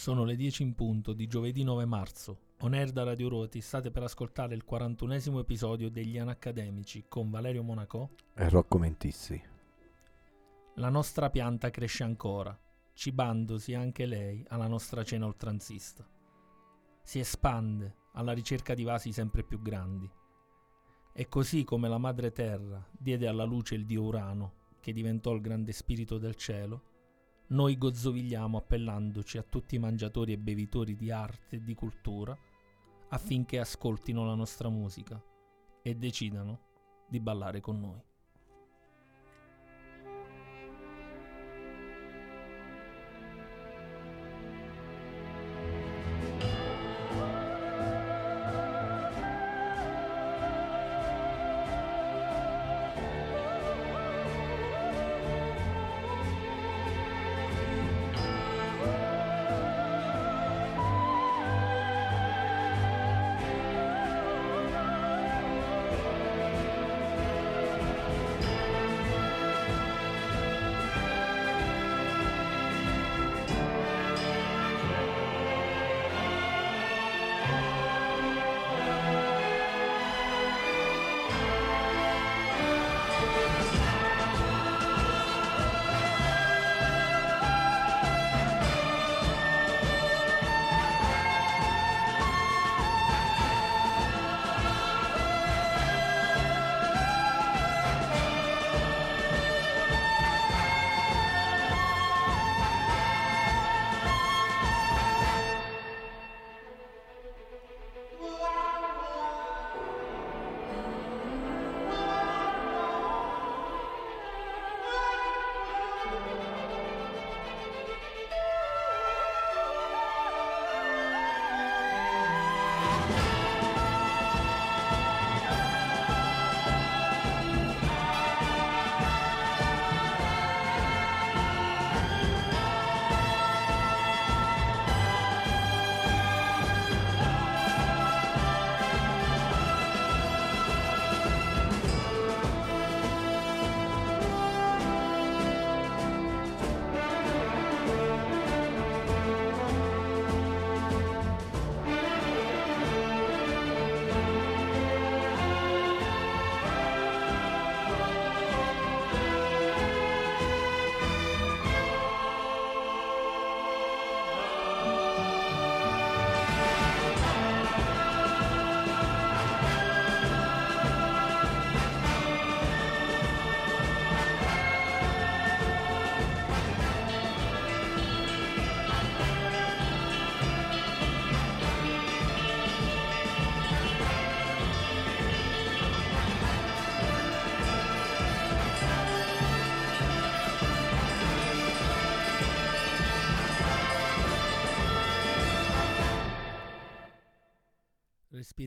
Sono le 10 in punto di giovedì 9 marzo. On air da Radio Roti state per ascoltare il 41esimo episodio degli Anacademici con Valerio Monaco e Rocco Mentissi. La nostra pianta cresce ancora, cibandosi anche lei alla nostra cena oltranzista. Si espande alla ricerca di vasi sempre più grandi. E così come la madre terra diede alla luce il dio Urano, che diventò il grande spirito del cielo, noi gozzovigliamo appellandoci a tutti i mangiatori e bevitori di arte e di cultura affinché ascoltino la nostra musica e decidano di ballare con noi.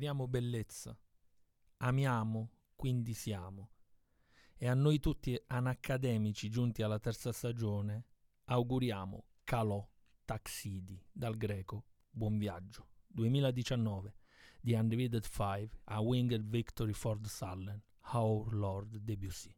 Respiriamo bellezza, amiamo, quindi siamo. E a noi tutti anacademici giunti alla terza stagione auguriamo calò taxidi dal greco buon viaggio. 2019 The Undivided Five A Winged Victory for the Sullen Our Lord Debussy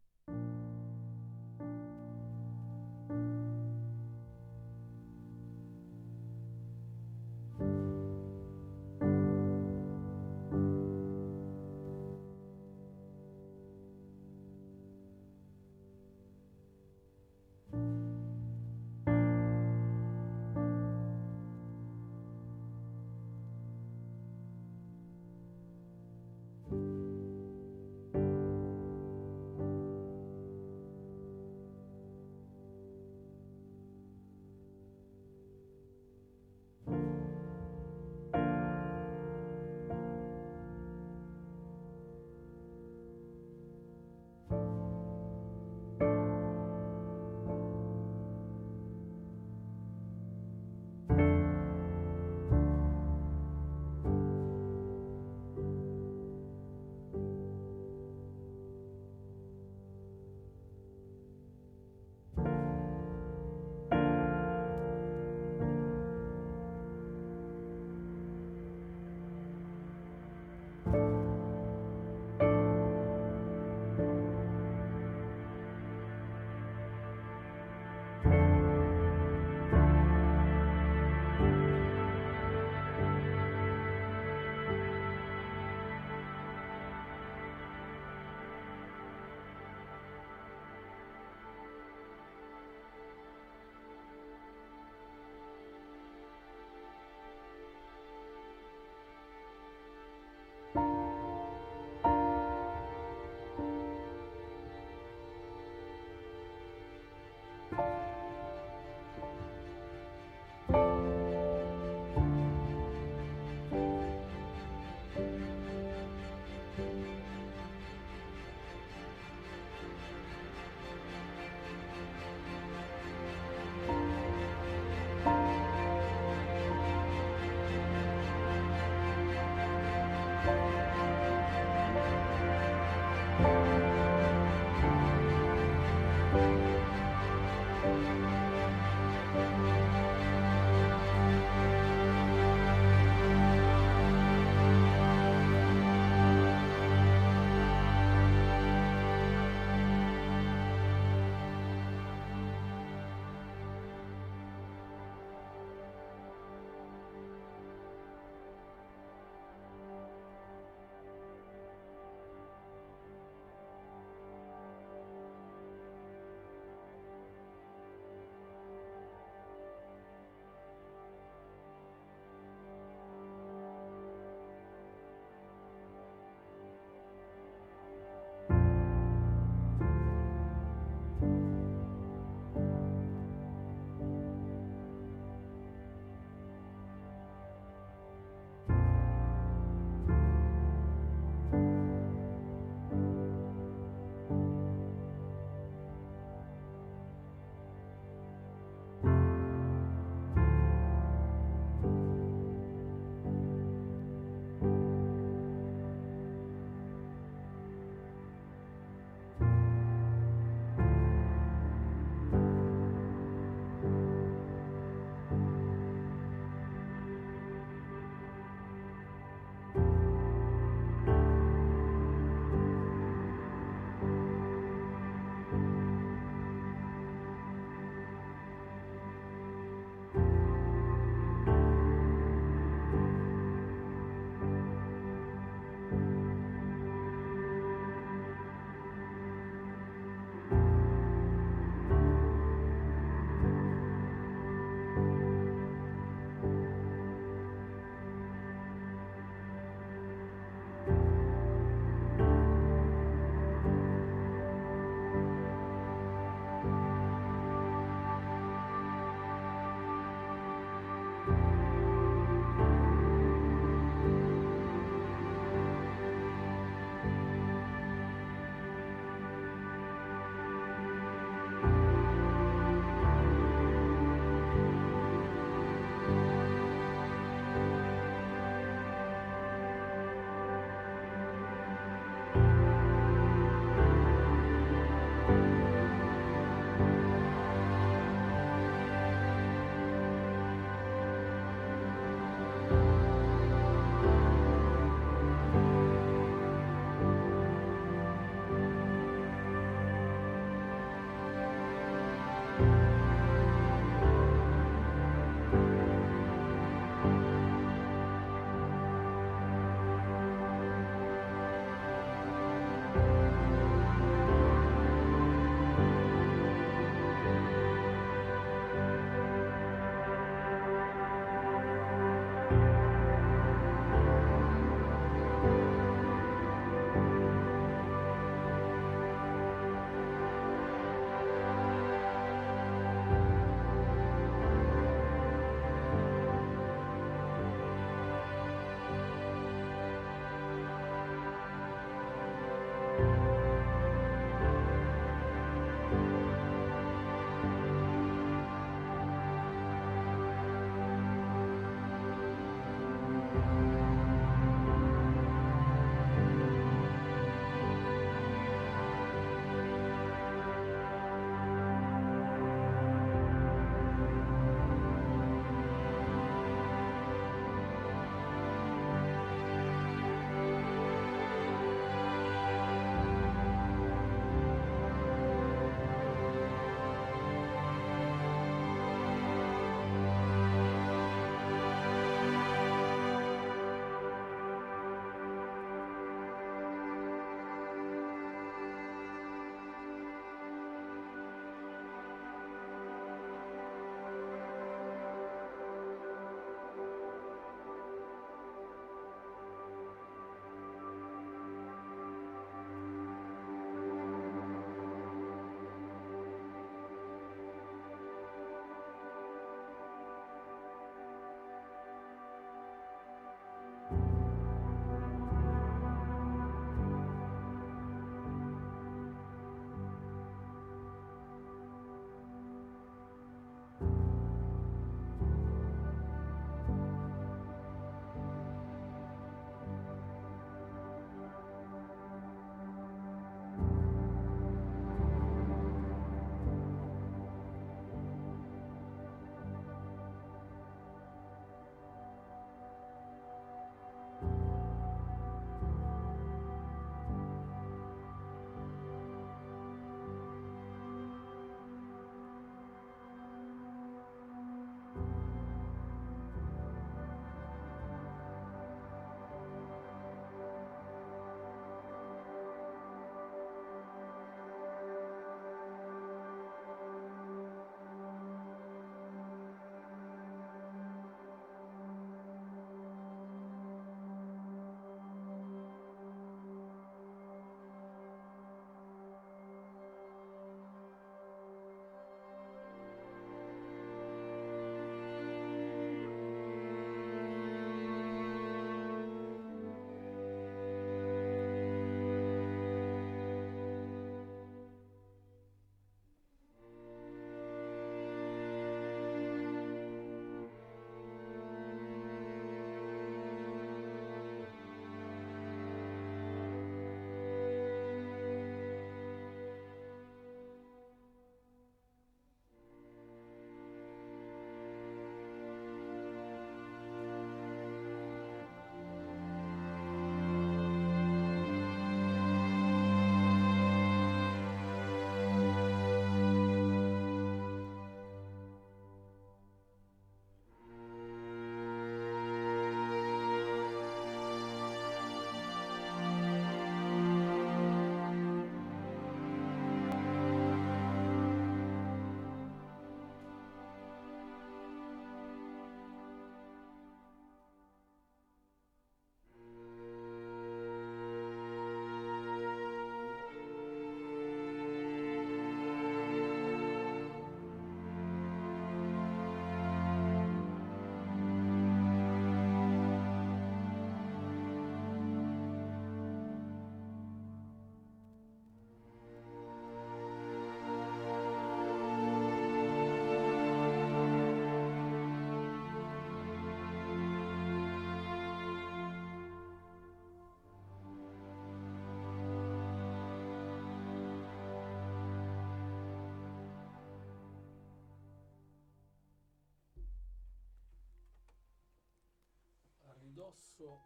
ridosso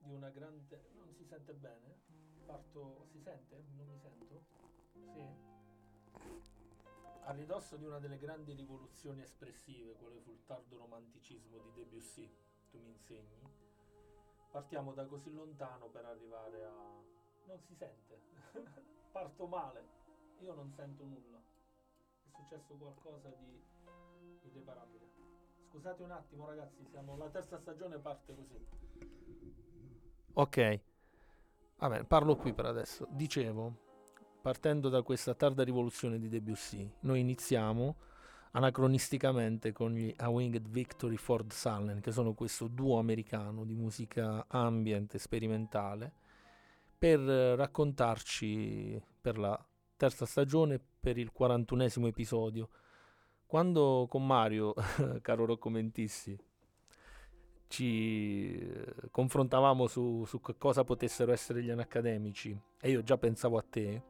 di una grande... non si sente bene? Parto... si sente? Non mi sento? Sì? A ridosso di una delle grandi rivoluzioni espressive, quale fu il tardo romanticismo di Debussy, tu mi insegni, partiamo da così lontano per arrivare a... non si sente. Parto male, io non sento nulla. È successo qualcosa di irreparabile. Scusate un attimo ragazzi, siamo la terza stagione parte così. Ok. Vabbè, parlo qui per adesso. Dicevo, partendo da questa tarda rivoluzione di Debussy, noi iniziamo anacronisticamente con gli A Winged Victory Ford Sullen, che sono questo duo americano di musica ambient sperimentale, per raccontarci per la terza stagione, per il 41esimo episodio, quando con Mario, caro Rocco Mentissi, ci eh, confrontavamo su, su cosa potessero essere gli anacademici e io già pensavo a te,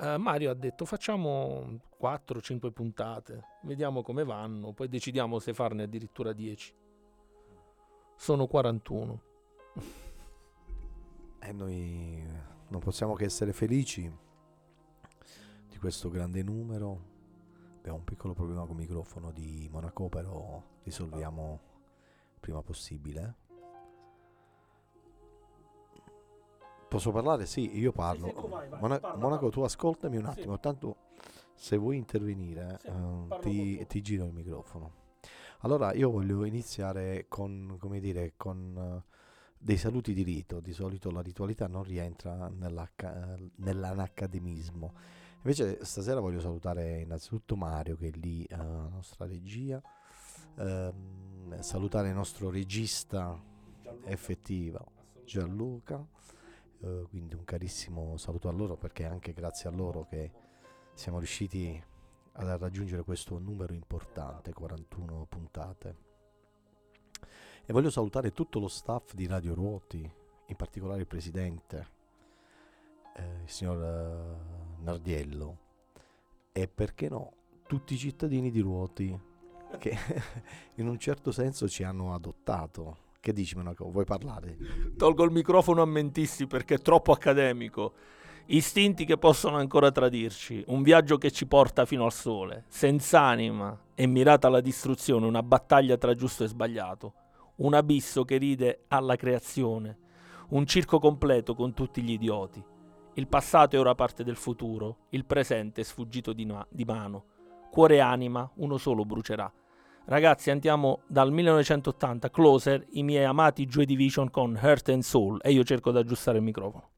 Uh, Mario ha detto facciamo 4-5 puntate, vediamo come vanno, poi decidiamo se farne addirittura 10. Sono 41. E noi non possiamo che essere felici di questo grande numero. Abbiamo un piccolo problema con il microfono di Monaco, però risolviamo prima possibile. Posso parlare? Sì, io parlo. Sì, sì, vai, vai, Mona- parla, Monaco, parla. tu ascoltami un attimo, sì. tanto se vuoi intervenire uh, ti, ti, giro il microfono. Allora, io voglio iniziare con, come dire, con uh, dei saluti di rito. Di solito la ritualità non rientra nell'anacademismo. Invece stasera voglio salutare innanzitutto Mario che è lì alla uh, nostra regia, ehm, salutare il nostro regista Gianluca. effettivo Gianluca eh, quindi un carissimo saluto a loro perché è anche grazie a loro che siamo riusciti a raggiungere questo numero importante, 41 puntate. E voglio salutare tutto lo staff di Radio Ruoti, in particolare il presidente, eh, il signor eh, Nardiello, e perché no, tutti i cittadini di Ruoti che in un certo senso ci hanno adottato che dici, Monaco? Vuoi parlare? Tolgo il microfono a Mentissi perché è troppo accademico. Istinti che possono ancora tradirci, un viaggio che ci porta fino al sole, senza anima e mirata alla distruzione, una battaglia tra giusto e sbagliato, un abisso che ride alla creazione, un circo completo con tutti gli idioti. Il passato è ora parte del futuro, il presente è sfuggito di, na- di mano. Cuore e anima, uno solo brucerà. Ragazzi, andiamo dal 1980, Closer, i miei amati Joy Division con Heart and Soul e io cerco di aggiustare il microfono.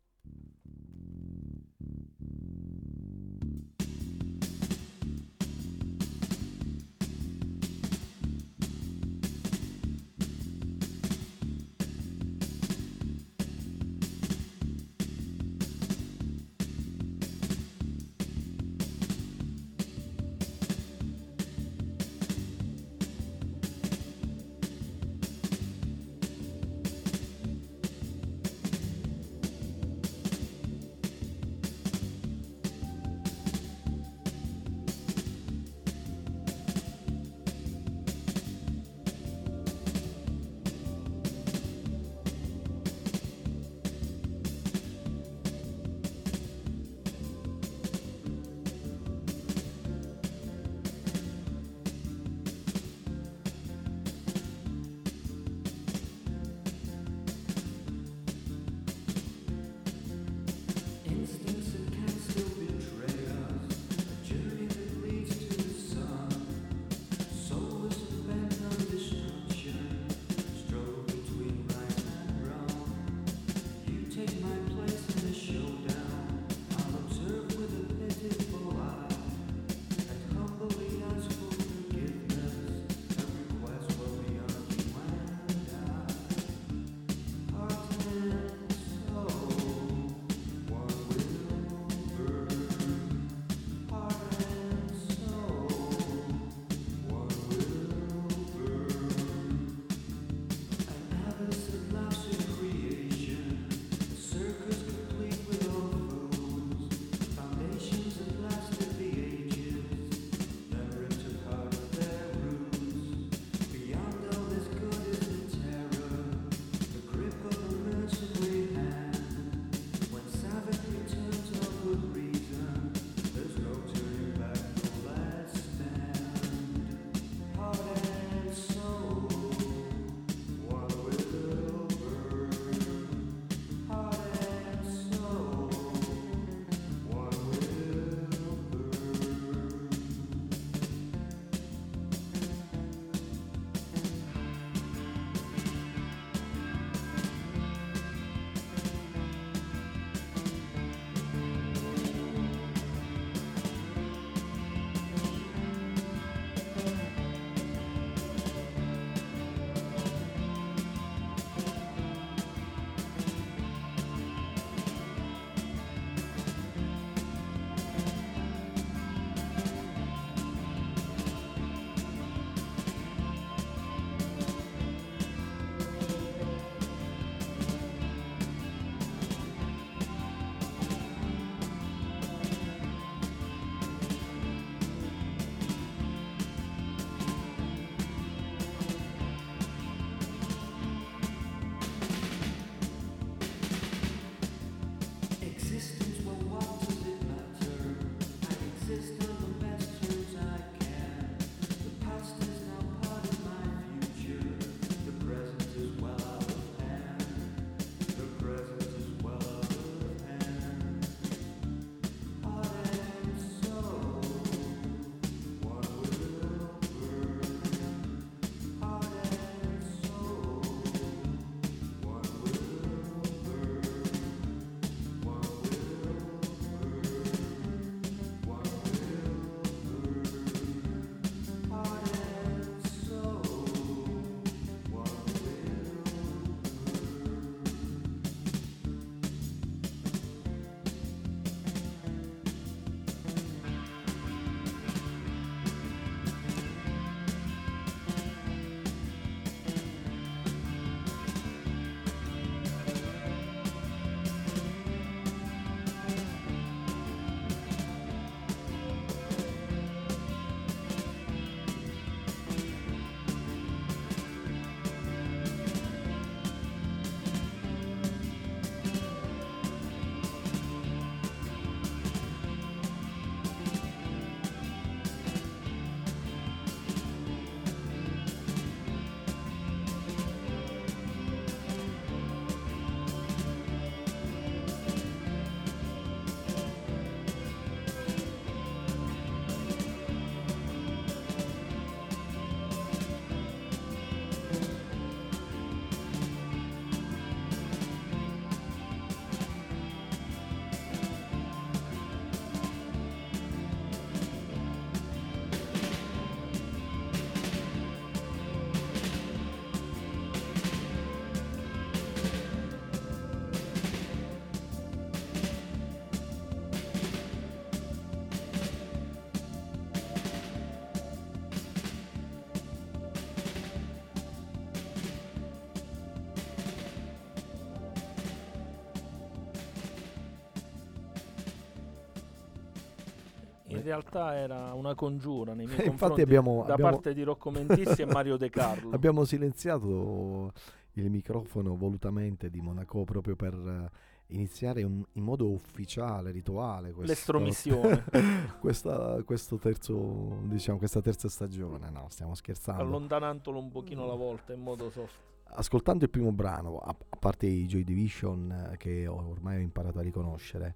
Realtà era una congiura nei miei Infatti abbiamo, da abbiamo parte di Rocco Mentissi e Mario De Carlo. abbiamo silenziato il microfono volutamente di Monaco proprio per eh, iniziare un- in modo ufficiale, rituale questo- L'estromissione. questa, questo terzo, diciamo, questa terza stagione. No, stiamo scherzando. allontanandolo un pochino alla volta in modo soft. Ascoltando il primo brano, a, a parte i Joy Division eh, che ormai ho imparato a riconoscere,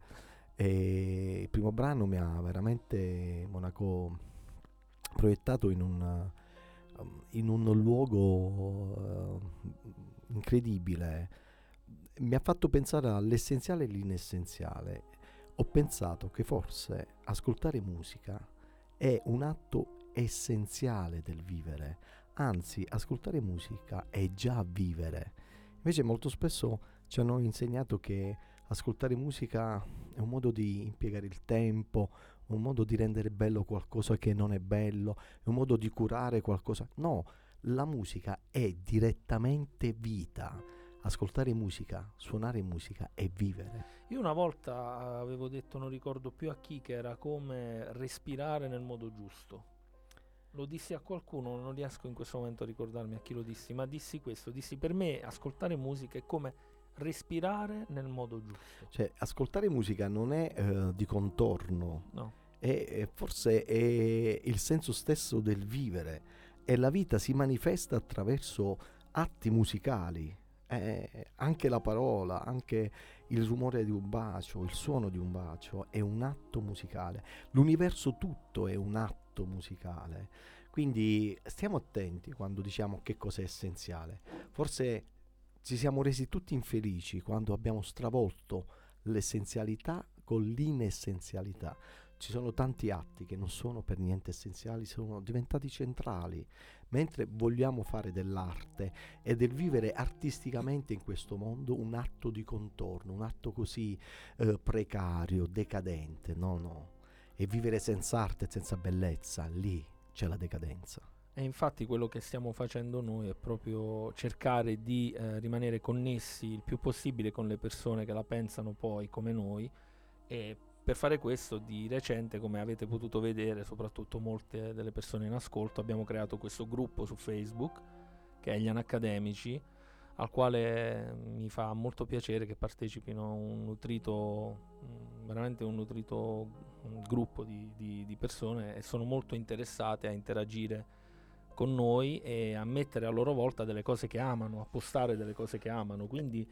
e il primo brano mi ha veramente Monaco proiettato in un, um, in un luogo uh, incredibile. Mi ha fatto pensare all'essenziale e l'inessenziale. Ho pensato che forse ascoltare musica è un atto essenziale del vivere, anzi ascoltare musica è già vivere. Invece molto spesso ci hanno insegnato che ascoltare musica è un modo di impiegare il tempo, un modo di rendere bello qualcosa che non è bello, è un modo di curare qualcosa. No, la musica è direttamente vita. Ascoltare musica, suonare musica è vivere. Io una volta avevo detto, non ricordo più a chi, che era come respirare nel modo giusto. Lo dissi a qualcuno, non riesco in questo momento a ricordarmi a chi lo dissi, ma dissi questo, dissi per me ascoltare musica è come respirare nel modo giusto. Cioè, ascoltare musica non è eh, di contorno, No. è, forse è il senso stesso del vivere e la vita si manifesta attraverso atti musicali. Eh, anche la parola, anche il rumore di un bacio, il suono di un bacio è un atto musicale. L'universo tutto è un atto musicale. Quindi stiamo attenti quando diciamo che cosa è essenziale. Forse ci siamo resi tutti infelici quando abbiamo stravolto l'essenzialità con l'inessenzialità. Ci sono tanti atti che non sono per niente essenziali, sono diventati centrali, mentre vogliamo fare dell'arte e del vivere artisticamente in questo mondo un atto di contorno, un atto così eh, precario, decadente. No, no. E vivere senza arte e senza bellezza, lì c'è la decadenza. E infatti quello che stiamo facendo noi è proprio cercare di eh, rimanere connessi il più possibile con le persone che la pensano poi come noi. E per fare questo di recente, come avete potuto vedere, soprattutto molte delle persone in ascolto, abbiamo creato questo gruppo su Facebook che è gli Anacademici, al quale mi fa molto piacere che partecipino un nutrito, mm, veramente un nutrito mm, gruppo di, di- di persone e sono molto interessate a interagire con noi e a mettere a loro volta delle cose che amano, a postare delle cose che amano. Quindi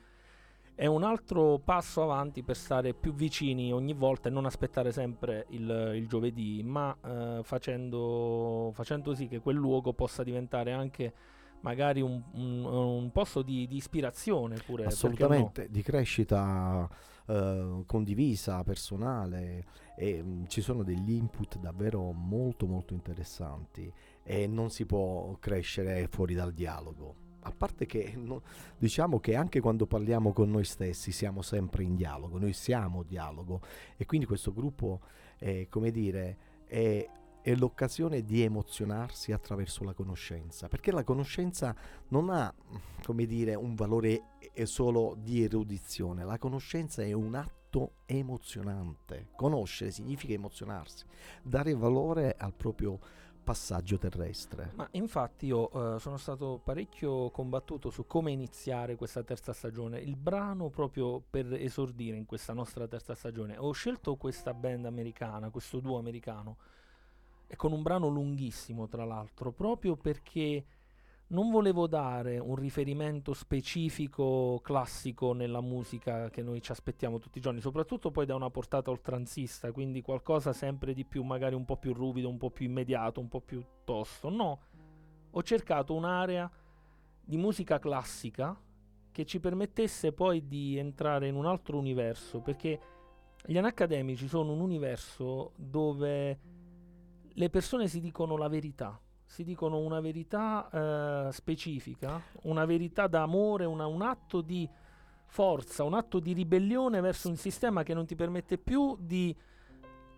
è un altro passo avanti per stare più vicini ogni volta e non aspettare sempre il, il giovedì, ma eh, facendo, facendo sì che quel luogo possa diventare anche magari un, un- un posto di, di ispirazione pure. perché no? Assolutamente, di crescita eh, condivisa, personale e mm, ci sono degli input davvero molto molto interessanti e non si può crescere fuori dal dialogo. A parte che no- diciamo che anche quando parliamo con noi stessi siamo sempre in dialogo, noi siamo dialogo e quindi questo gruppo è come dire è, è l'occasione di emozionarsi attraverso la conoscenza, perché la conoscenza non ha come dire, un valore solo di erudizione. La conoscenza è un atto emozionante. Conoscere significa emozionarsi, dare valore al proprio passaggio terrestre. Ma infatti io eh, sono stato parecchio combattuto su come iniziare questa terza stagione. Il brano proprio per esordire in questa nostra terza stagione. Ho scelto questa band americana, questo duo americano, e con un brano lunghissimo tra l'altro, proprio perché non volevo dare un riferimento specifico classico nella musica che noi ci aspettiamo tutti i giorni, soprattutto poi da una portata oltranzista, quindi qualcosa sempre di più, magari un po' più ruvido, un po' più immediato, un po' più tosto. No, ho cercato un'area di musica classica che ci permettesse poi di entrare in un altro universo, perché gli anacademici sono un universo dove le persone si dicono la verità, si dicono una verità eh, specifica, una verità d'amore, una- un atto di forza, un atto di ribellione verso un sistema che non ti permette più di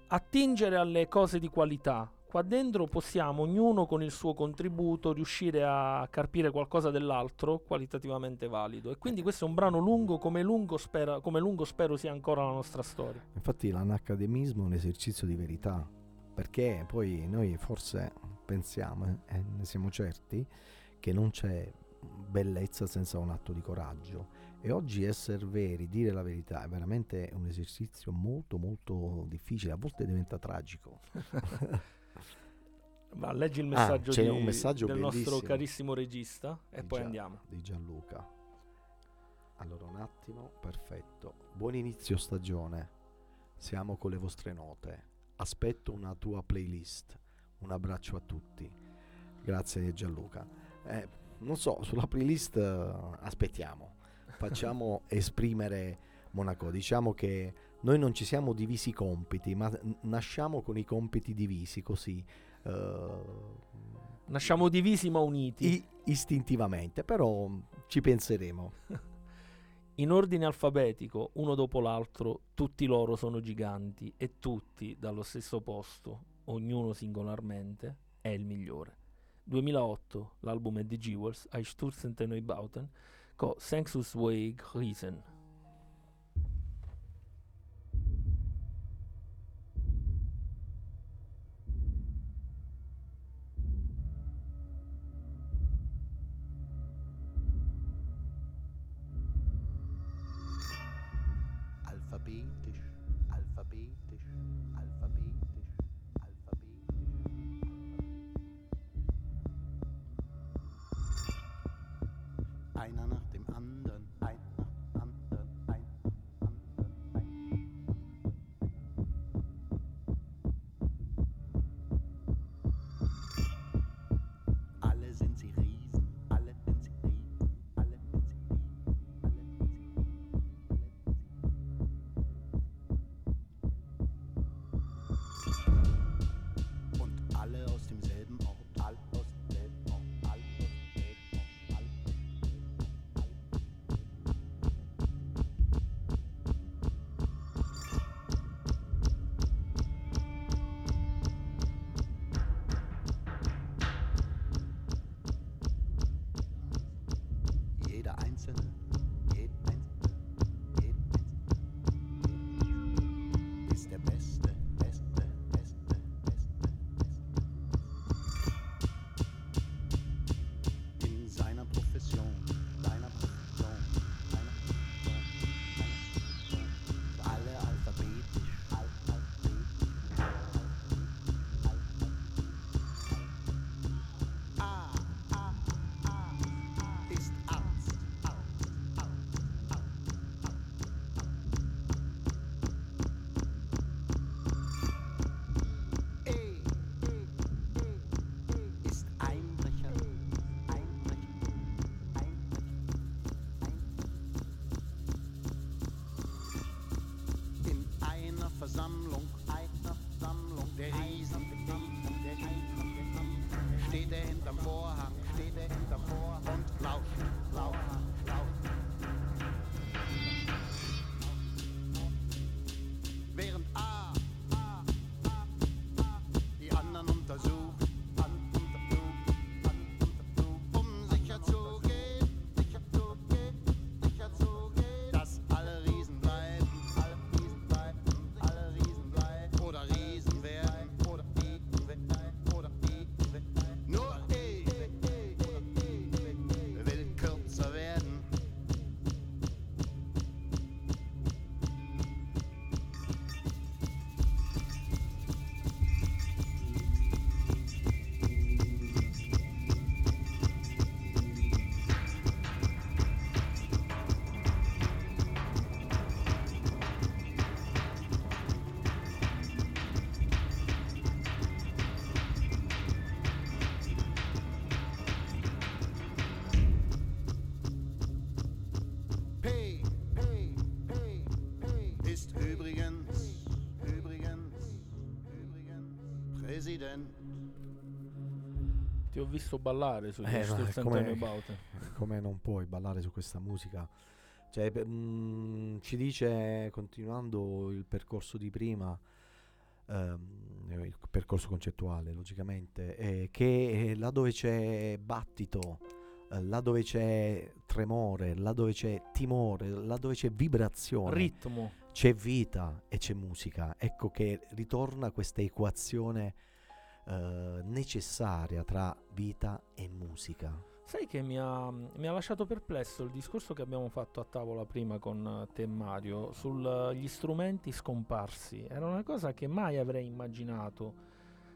attingere alle cose di qualità. Qua dentro possiamo, ognuno con il suo contributo, riuscire a carpire qualcosa dell'altro qualitativamente valido. E quindi questo è un brano lungo, come lungo, spera- come lungo spero sia ancora la nostra storia. Infatti l'anacademismo è un esercizio di verità. Perché poi noi forse pensiamo e ne siamo certi che non c'è bellezza senza un atto di coraggio e oggi essere veri, dire la verità è veramente un esercizio molto molto difficile, a volte diventa tragico. Ma leggi il ah, messaggio, ah, di, un messaggio del nostro carissimo regista e di poi Gian, andiamo. Di Gianluca. Allora un attimo, perfetto. Buon inizio stagione. Siamo con le vostre note. Aspetto una tua playlist. Un abbraccio a tutti. Grazie Gianluca. Eh, non so, sulla playlist uh, aspettiamo. Facciamo esprimere Monaco. Diciamo che noi non ci siamo divisi i compiti, ma nasciamo con i compiti divisi così. Uh, Nasciamo divisi ma uniti. I- istintivamente, però ci penseremo. In ordine alfabetico, uno dopo l'altro, tutti loro sono giganti e tutti dallo stesso posto, ognuno singolarmente, è il migliore. 2008, l'album è di Jewels, I Sturzente Neubauten, con Sensus Weg Riesen. einer nach dem anderen. Ti ho visto ballare su eh, no, come, come non puoi ballare su questa musica? Cioè, mh, mm, ci dice, continuando il percorso di prima, ehm, il percorso concettuale, logicamente, eh, che là dove c'è battito, eh, là dove c'è tremore, là dove c'è timore, là dove c'è vibrazione, ritmo c'è vita e c'è musica. Ecco che ritorna questa equazione eh, necessaria tra vita e musica. Sai che mi ha, mi ha, lasciato perplesso il discorso che abbiamo fatto a tavola prima con te Mario sugli strumenti scomparsi. Era una cosa che mai avrei immaginato.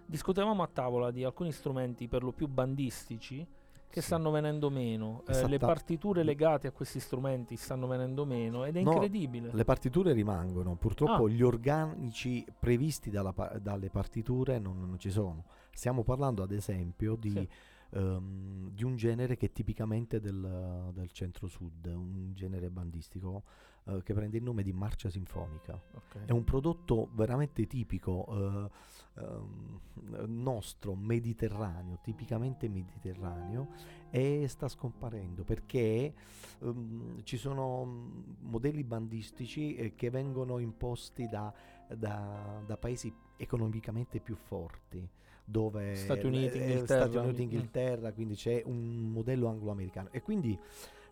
Discutevamo a tavola di alcuni strumenti per lo più bandistici che sì. stanno venendo meno. Eh, le partiture legate a questi strumenti stanno venendo meno ed è no, incredibile. Le partiture rimangono, purtroppo ah. gli organici previsti dalla, dalle partiture non, non, ci sono. Stiamo parlando ad esempio di, sì. um, di un genere che è tipicamente del, del centro-sud, un genere bandistico uh, che prende il nome di marcia sinfonica. Okay. È un prodotto veramente tipico. Uh, Ehm, nostro mediterraneo, tipicamente mediterraneo, e sta scomparendo perché um, ci sono mm, modelli bandistici eh, che vengono imposti da, da, da, paesi economicamente più forti. Dove Stati Uniti, eh, Inghilterra, Stati Uniti, Inghilterra, quindi c'è un modello anglo-americano e quindi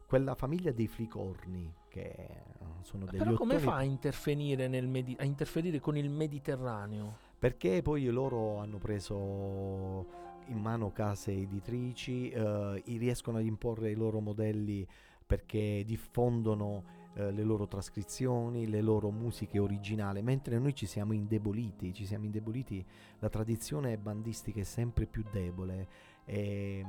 quella famiglia dei flicorni che sono degli Però come fa a interferire, Medi- a interferire con il Mediterraneo? perché poi loro hanno preso in mano case editrici, eh, riescono ad imporre i loro modelli perché diffondono eh, le loro trascrizioni, le loro musiche originali, mentre noi ci siamo indeboliti, ci siamo indeboliti, la tradizione bandistica è sempre più debole e,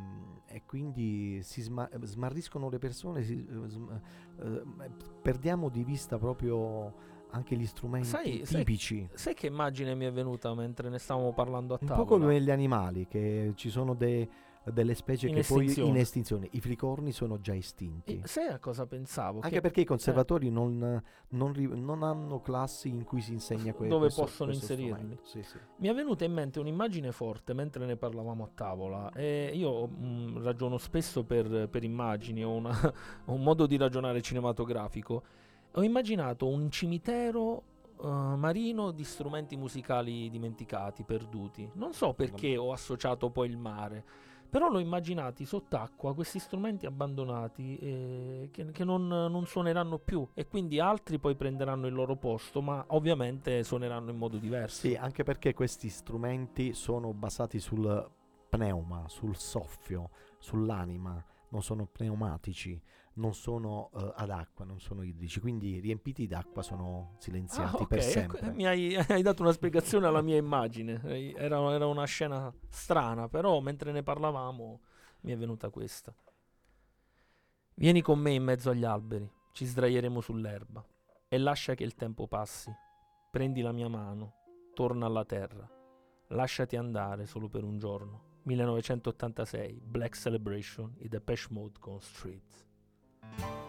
e quindi si sma- smarriscono le persone, si, eh, sm- eh, perdiamo di vista proprio anche gli strumenti sai, tipici. Sai, sai, che immagine mi è venuta mentre ne stavamo parlando a tavola? Un po' come gli animali, che ci sono de, delle specie in che estinzione. poi in estinzione. I flicorni sono già estinti. E sai a cosa pensavo? Anche che perché i conservatori eh. non, non, ri, non, hanno classi in cui si insegna que- dove questo, possono questo inserirli. Sì, sì. Mi è venuta in mente un'immagine forte mentre ne parlavamo a tavola. E io mh, mm, ragiono spesso per, per immagini, ho, una, ho un modo di ragionare cinematografico ho immaginato un cimitero uh, marino di strumenti musicali dimenticati, perduti. Non so perché ho associato poi il mare, però l'ho immaginati sott'acqua questi strumenti abbandonati eh, che, che non, non, suoneranno più e quindi altri poi prenderanno il loro posto, ma ovviamente suoneranno in modo diverso. Sì, anche perché questi strumenti sono basati sul pneuma, sul soffio, sull'anima, non sono pneumatici non sono uh, ad acqua, non sono idrici, quindi riempiti d'acqua sono silenziati ah, okay. per ecco, sempre. Ecco, mi hai, hai, dato una spiegazione alla mia immagine, era, era, una scena strana, però mentre ne parlavamo mi è venuta questa. Vieni con me in mezzo agli alberi, ci sdraieremo sull'erba e lascia che il tempo passi. Prendi la mia mano, torna alla terra, lasciati andare solo per un giorno. 1986, Black Celebration, i Depeche Mode con Streets. you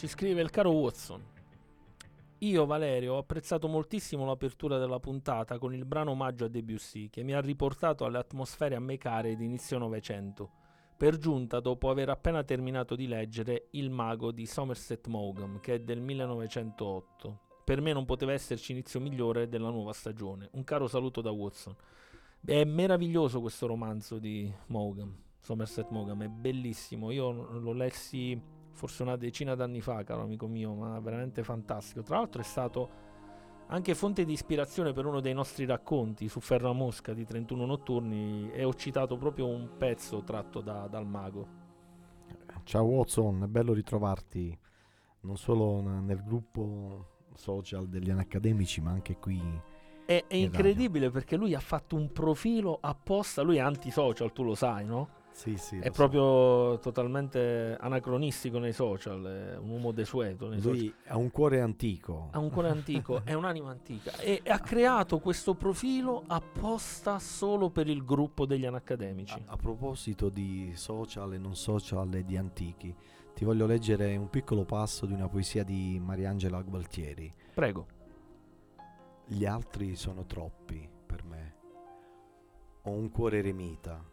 Ci scrive il caro Watson. Io, Valerio, ho apprezzato moltissimo l'apertura della puntata con il brano omaggio a Debussy, che mi ha riportato alle atmosfere a me care di inizio Novecento. Per giunta, dopo aver appena terminato di leggere Il mago di Somerset Maugham, che è del 1908. Per me non poteva esserci inizio migliore della nuova stagione. Un caro saluto da Watson. È meraviglioso questo romanzo di Maugham, Somerset Maugham, è bellissimo. Io lo lessi forse una decina d'anni fa, caro amico mio, ma veramente fantastico. Tra l'altro è stato anche fonte di ispirazione per uno dei nostri racconti su Ferro a Mosca di 31 notturni e ho citato proprio un pezzo tratto da, dal mago. Ciao Watson, è bello ritrovarti non solo nel gruppo social degli anacademici, ma anche qui. È, è incredibile radio. perché lui ha fatto un profilo apposta, lui è anti-social, tu lo sai, no? Sì, sì, è proprio so. totalmente anacronistico nei social, è un uomo desueto. Lui social. ha un cuore antico. Ha un cuore antico, è un'anima antica e ha creato questo profilo apposta solo per il gruppo degli anacademici. A, a proposito di social e non social e di antichi, ti voglio leggere un piccolo passo di una poesia di Mariangela Gualtieri. Prego. Gli altri sono troppi per me. Ho un cuore eremita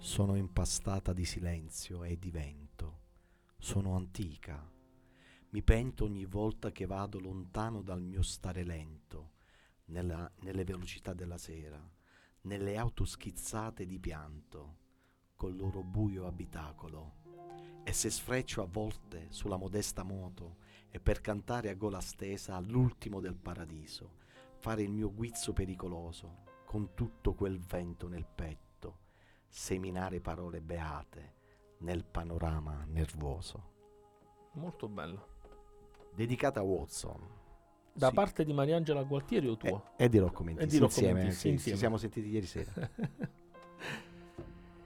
sono impastata di silenzio e di vento. Sono antica. Mi pento ogni volta che vado lontano dal mio stare lento, nella, nelle velocità della sera, nelle auto schizzate di pianto, col loro buio abitacolo. E se sfreccio a volte sulla modesta moto e per cantare a gola stesa all'ultimo del paradiso, fare il mio guizzo pericoloso con tutto quel vento nel petto seminare parole beate nel panorama nervoso. Molto bello. Dedicata a Watson. Da sì. parte di Mariangela Gualtieri o tua? E, e di Rocco. E di sì, insieme. Ci siamo sentiti ieri sera.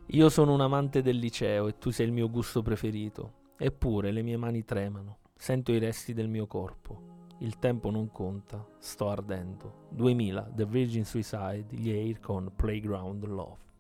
Io sono un amante del liceo e tu sei il mio gusto preferito. Eppure le mie mani tremano. Sento i resti del mio corpo. Il tempo non conta. Sto ardendo. 2000, The Virgin Suicide, gli Air con Playground Love.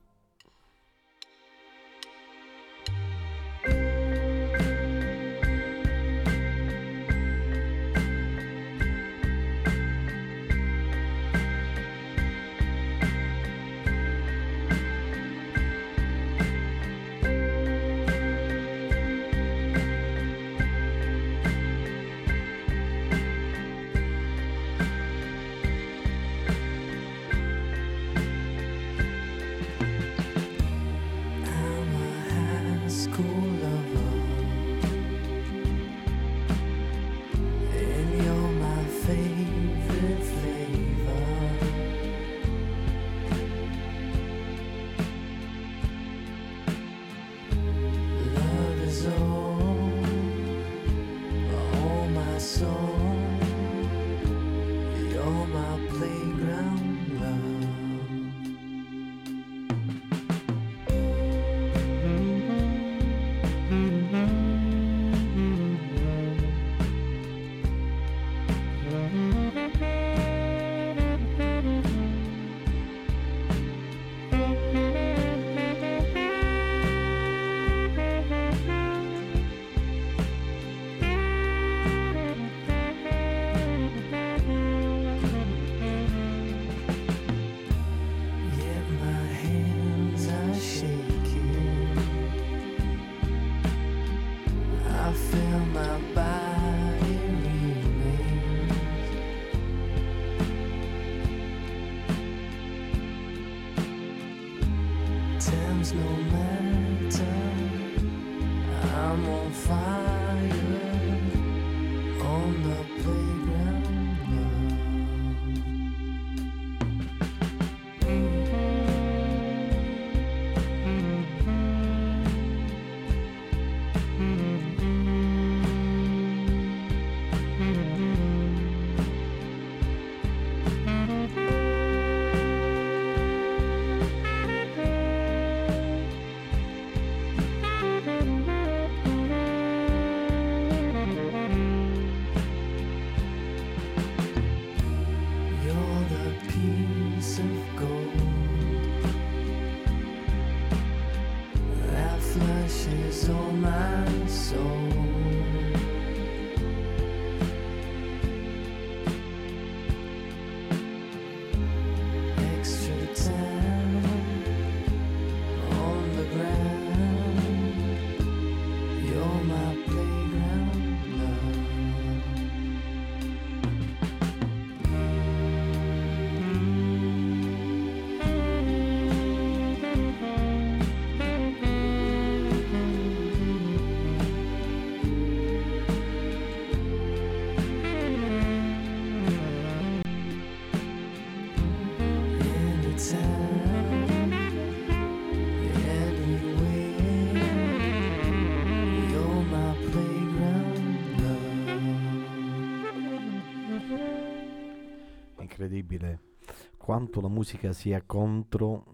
Quanto la musica sia contro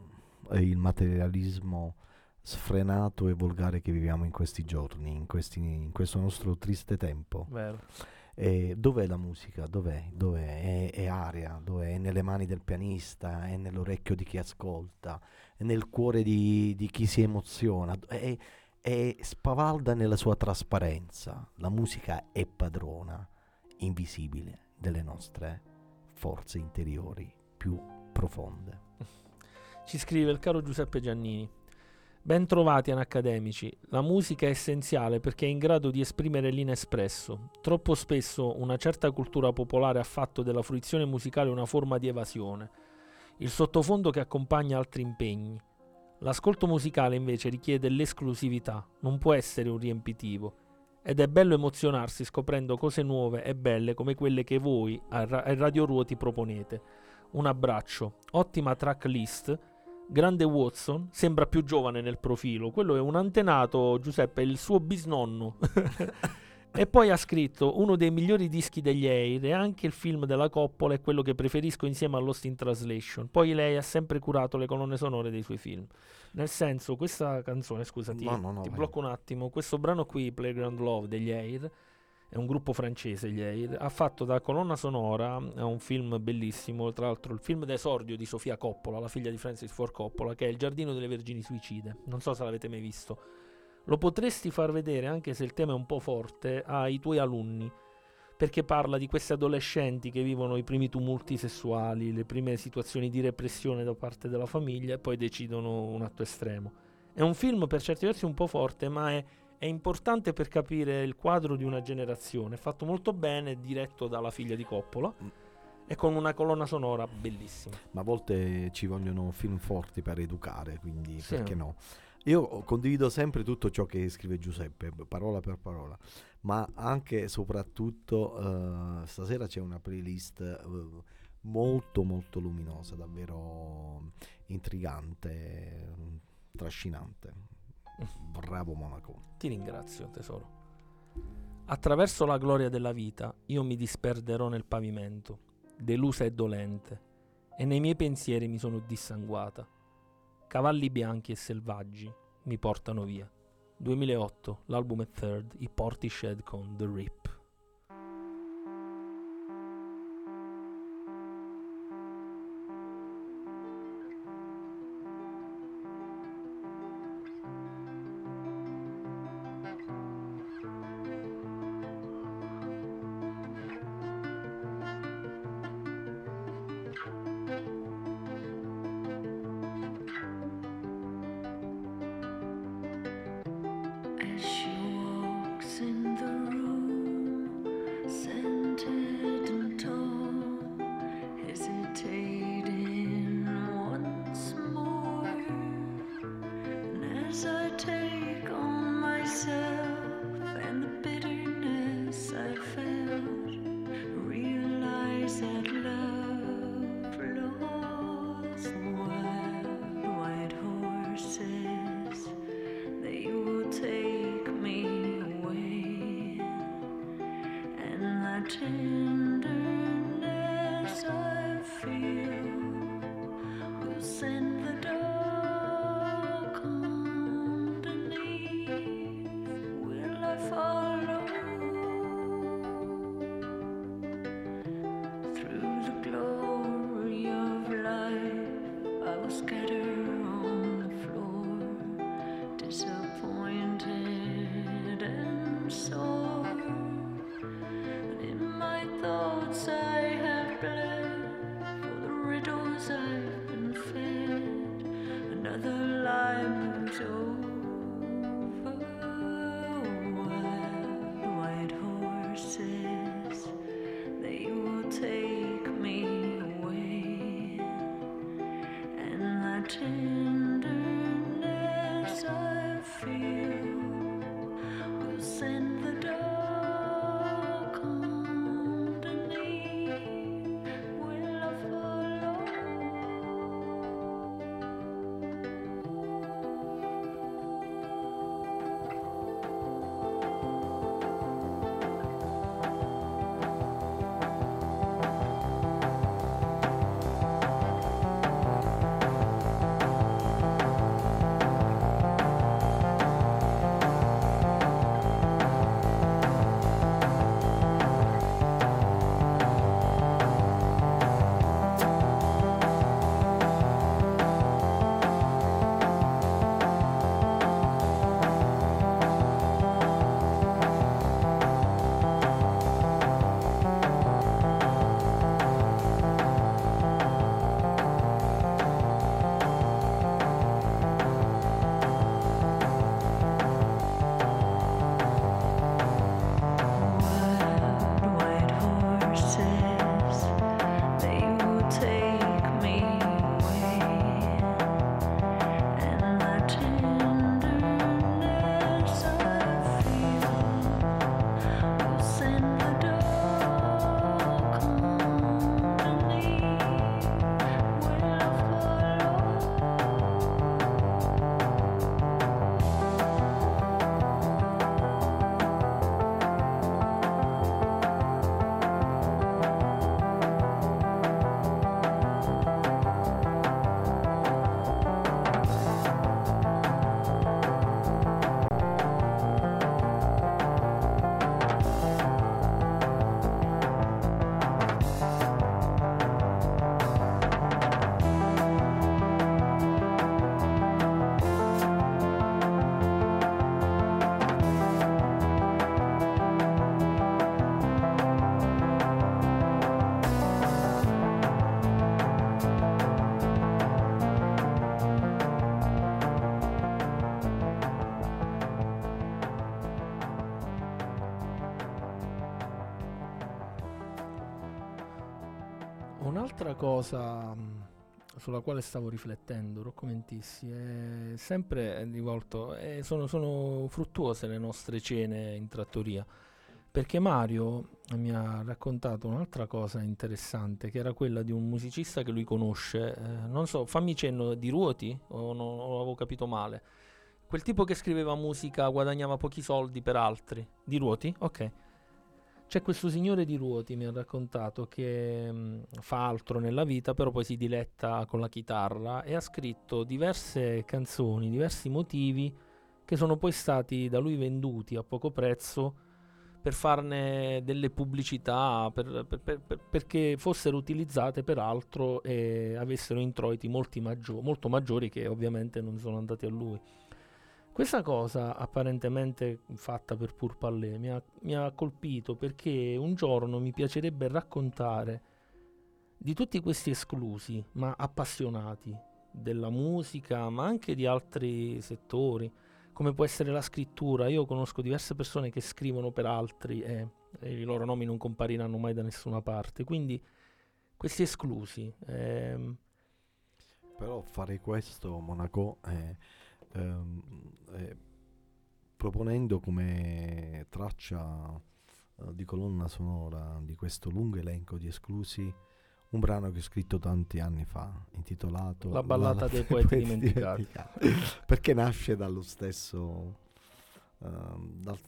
eh, il materialismo sfrenato e volgare che viviamo in questi giorni, in, questi, in questo nostro triste tempo. Vero. E dov'è la musica? Dov'è? Dov'è? È, è aria, dov'è? È nelle mani del pianista, è nell'orecchio di chi ascolta, è nel cuore di, di chi si emoziona, è, è spavalda nella sua trasparenza. La musica è padrona, invisibile, delle nostre forze interiori più profonde. Ci scrive il caro Giuseppe Giannini. Ben trovati anacademici, la musica è essenziale perché è in grado di esprimere l'inespresso. Troppo spesso una certa cultura popolare ha fatto della fruizione musicale una forma di evasione, il sottofondo che accompagna altri impegni. L'ascolto musicale invece richiede l'esclusività, non può essere un riempitivo. Ed è bello emozionarsi scoprendo cose nuove e belle come quelle che voi ai Radio Ruoti proponete. Un abbraccio, ottima tracklist grande Watson, sembra più giovane nel profilo. Quello è un antenato, Giuseppe, il suo bisnonno. e poi ha scritto uno dei migliori dischi degli Air e anche il film della Coppola è quello che preferisco insieme a Lost in Translation. Poi lei ha sempre curato le colonne sonore dei suoi film. Nel senso, questa canzone, scusati, no, no, no, ti blocco un attimo, questo brano qui, Playground Love degli Air, è un gruppo francese, gli Air, ha fatto da colonna sonora a un film bellissimo, tra l'altro il film d'esordio di Sofia Coppola, la figlia di Francis Ford Coppola, che è Il giardino delle vergini suicide. Non so se l'avete mai visto. Lo potresti far vedere, anche se il tema è un po' forte, ai tuoi alunni, perché parla di questi adolescenti che vivono i primi tumulti sessuali, le prime situazioni di repressione da parte della famiglia e poi decidono un atto estremo. È un film per certi versi un po' forte, ma è è importante per capire il quadro di una generazione, fatto molto bene, diretto dalla figlia di Coppola mm. e con una colonna sonora bellissima. Ma a volte ci vogliono film forti per educare, quindi sì. perché no? Io condivido sempre tutto ciò che scrive Giuseppe, parola per parola, ma anche e soprattutto uh, stasera c'è una playlist uh, molto molto luminosa, davvero intrigante, trascinante. Bravo Monaco. Ti ringrazio, tesoro. Attraverso la gloria della vita io mi disperderò nel pavimento, delusa e dolente, e nei miei pensieri mi sono dissanguata. Cavalli bianchi e selvaggi mi portano via. 2008, l'album è third, i Portishead con The Rip. Un'altra cosa mm, sulla quale stavo riflettendo, Rocco Mentissi, è sempre rivolto, è, sono, sono fruttuose le nostre cene in trattoria, perché Mario mi ha raccontato un'altra cosa interessante, che era quella di un musicista che lui conosce, eh, non so, fammi cenno di Ruoti o, non, o avevo capito male, quel tipo che scriveva musica guadagnava pochi soldi per altri, di Ruoti? Ok. C'è questo signore di Ruoti, mi ha raccontato, che mh, mm, fa altro nella vita, però poi si diletta con la chitarra e ha scritto diverse canzoni, diversi motivi che sono poi stati da lui venduti a poco prezzo per farne delle pubblicità, per, per, per, perché fossero utilizzate per altro e avessero introiti maggior, molto maggiori che ovviamente non sono andati a lui. Questa cosa, apparentemente fatta per pur parler, mi ha, mi ha colpito perché un giorno mi piacerebbe raccontare di tutti questi esclusi, ma appassionati della musica, ma anche di altri settori, come può essere la scrittura. Io conosco diverse persone che scrivono per altri e, e i loro nomi non compariranno mai da nessuna parte. Quindi questi esclusi. Ehm... Però fare questo, Monaco, è ehm, eh, proponendo come traccia eh, di colonna sonora di questo lungo elenco di esclusi un brano che ho scritto tanti anni fa, intitolato La ballata La dei poeti dimenticati. dimenticati. perché nasce dallo stesso, uh, dal,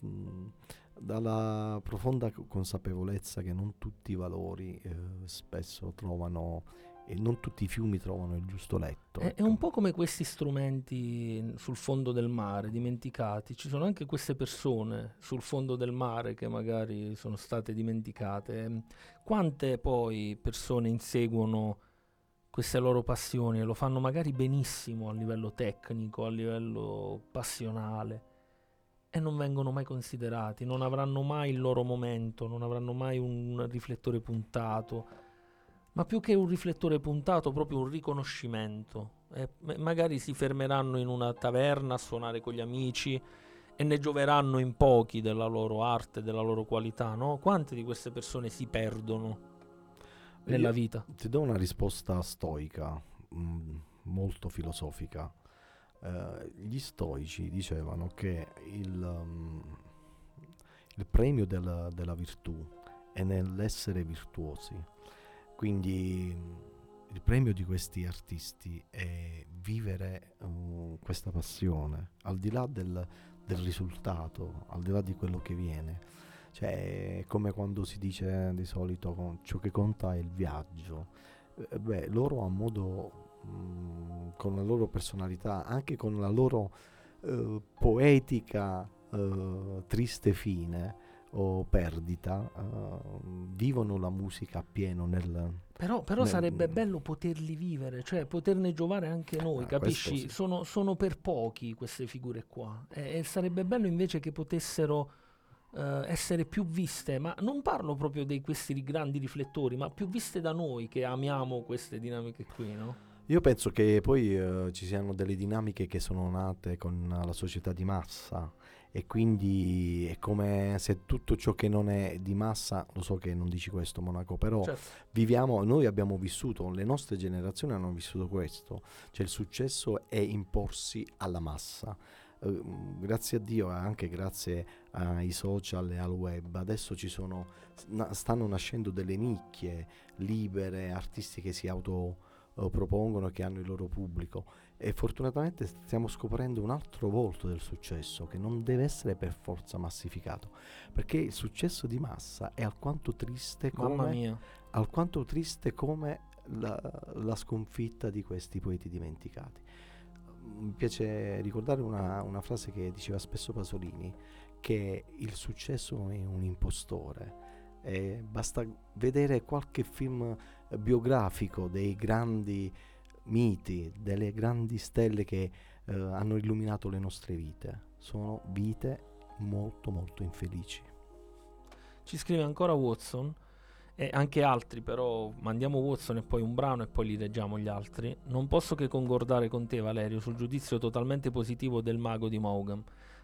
dalla profonda consapevolezza che non tutti i valori uh, spesso trovano e non tutti i fiumi trovano il giusto letto. È, ecco. è, un po' come questi strumenti sul fondo del mare, dimenticati. Ci sono anche queste persone sul fondo del mare che magari sono state dimenticate. Quante poi persone inseguono queste loro passioni e lo fanno magari benissimo a livello tecnico, a livello passionale e non vengono mai considerati, non avranno mai il loro momento, non avranno mai un riflettore puntato ma più che un riflettore puntato, proprio un riconoscimento. Eh, magari si fermeranno in una taverna a suonare con gli amici e ne gioveranno in pochi della loro arte, della loro qualità, no? Quante di queste persone si perdono nella Io vita? Ti do una risposta stoica, mh, mm, molto filosofica. Uh, gli stoici dicevano che il, um, il premio della, della virtù è nell'essere virtuosi quindi il premio di questi artisti è vivere uh, questa passione, al di là del, del, risultato, al di là di quello che viene. Cioè, è come quando si dice di solito ciò che conta è il viaggio. Eh, beh, loro a modo, mh, mm, con la loro personalità, anche con la loro uh, poetica uh, triste fine, o perdita uh, vivono la musica appieno nel però, però nel, sarebbe bello poterli vivere cioè poterne giovare anche noi ah, capisci sì. sono, sono, per pochi queste figure qua e, e sarebbe bello invece che potessero uh, essere più viste ma non parlo proprio di questi grandi riflettori ma più viste da noi che amiamo queste dinamiche qui no? Io penso che poi uh, ci siano delle dinamiche che sono nate con la società di massa e quindi è come se tutto ciò che non è di massa, lo so che non dici questo Monaco, però Certo. viviamo, noi abbiamo vissuto, le nostre generazioni hanno vissuto questo, cioè il successo è imporsi alla massa. Eh, grazie a Dio e anche grazie ai social e al web, adesso ci sono, stanno nascendo delle nicchie libere, artisti che si autopropongono e che hanno il loro pubblico e fortunatamente stiamo scoprendo un altro volto del successo che non deve essere per forza massificato, perché il successo di massa è alquanto triste come alquanto triste come la, la sconfitta di questi poeti dimenticati. Mi piace ricordare una, una frase che diceva spesso Pasolini, che il successo è un impostore. E basta vedere qualche film eh, biografico dei grandi miti, delle grandi stelle che eh, hanno illuminato le nostre vite. Sono vite molto molto infelici. Ci scrive ancora Watson e anche altri, però mandiamo Watson e poi un brano e poi li leggiamo gli altri. Non posso che concordare con te, Valerio, sul giudizio totalmente positivo del mago di Maugham.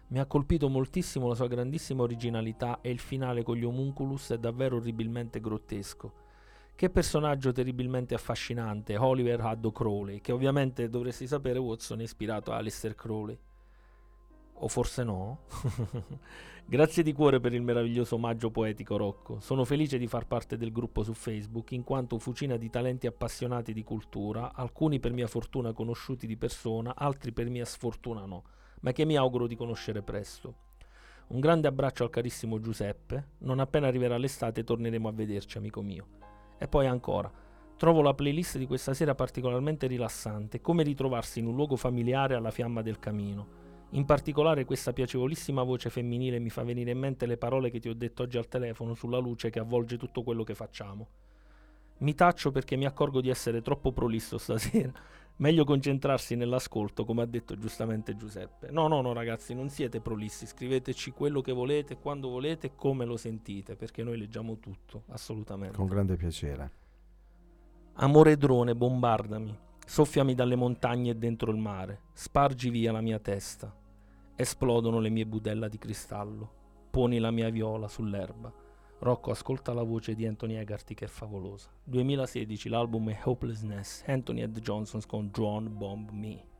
Mi ha colpito moltissimo la sua grandissima originalità e il finale con gli homunculus è davvero orribilmente grottesco. Che personaggio terribilmente affascinante, Oliver Haddo Crowley, che ovviamente dovresti sapere Watson è ispirato a Aleister Crowley. O forse no? Grazie di cuore per il meraviglioso omaggio poetico, Rocco. Sono felice di far parte del gruppo su Facebook, in quanto fucina di talenti appassionati di cultura, alcuni per mia fortuna conosciuti di persona, altri per mia sfortuna no, ma che mi auguro di conoscere presto. Un grande abbraccio al carissimo Giuseppe. Non appena arriverà l'estate torneremo a vederci, amico mio. E poi ancora. Trovo la playlist di questa sera particolarmente rilassante, come ritrovarsi in un luogo familiare alla fiamma del camino. In particolare questa piacevolissima voce femminile mi fa venire in mente le parole che ti ho detto oggi al telefono sulla luce che avvolge tutto quello che facciamo. Mi taccio perché mi accorgo di essere troppo prolisso stasera. Meglio concentrarsi nell'ascolto, come ha detto giustamente Giuseppe. No, no, no, ragazzi, non siete prolissi. Scriveteci quello che volete, quando volete, come lo sentite, perché noi leggiamo tutto, assolutamente. Con grande piacere. Amore drone, bombardami. Soffiami dalle montagne e dentro il mare. Spargi via la mia testa. Esplodono le mie budella di cristallo. Poni la mia viola sull'erba. Rocco ascolta la voce di Anthony Egarty che è favolosa. 2016 l'album è Hopelessness. Anthony Ed Johnson con Drone Bomb Me.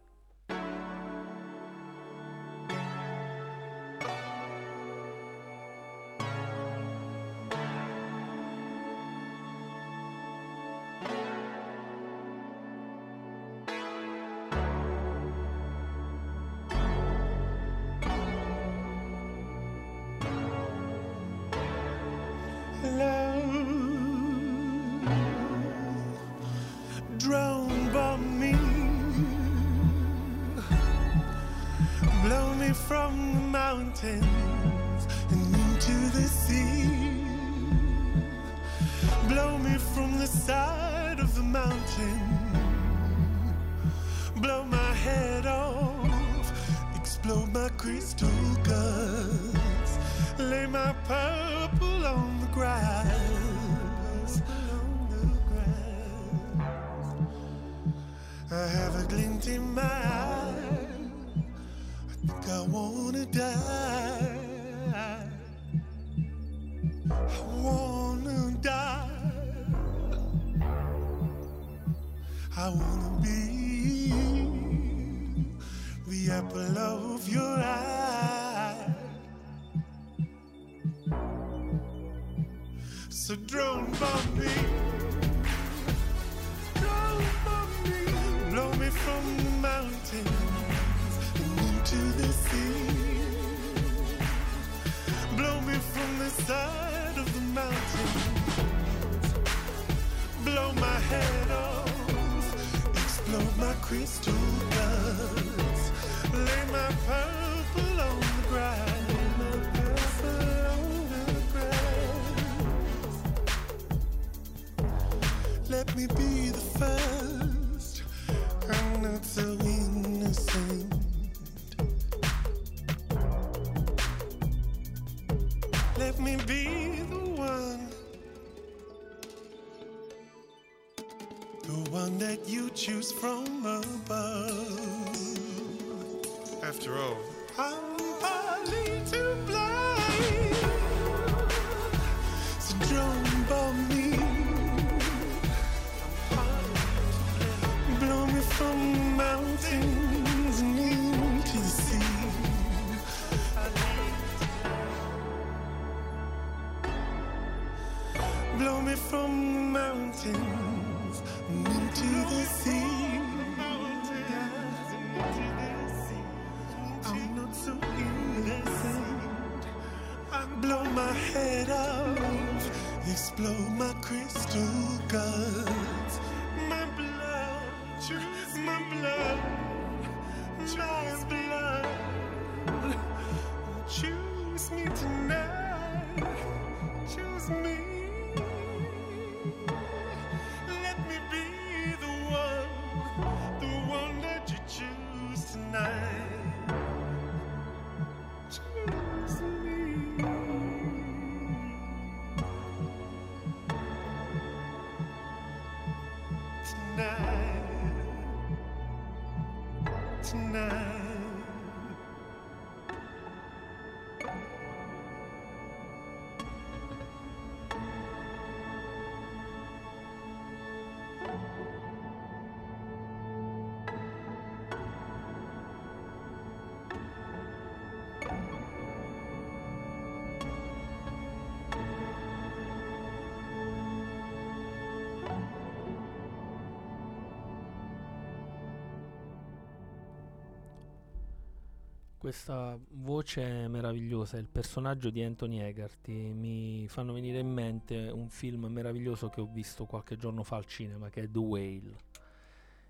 Questa voce meravigliosa, il personaggio di Anthony Egarty, mi fanno venire in mente un film meraviglioso che ho visto qualche giorno fa al cinema, che è The Whale.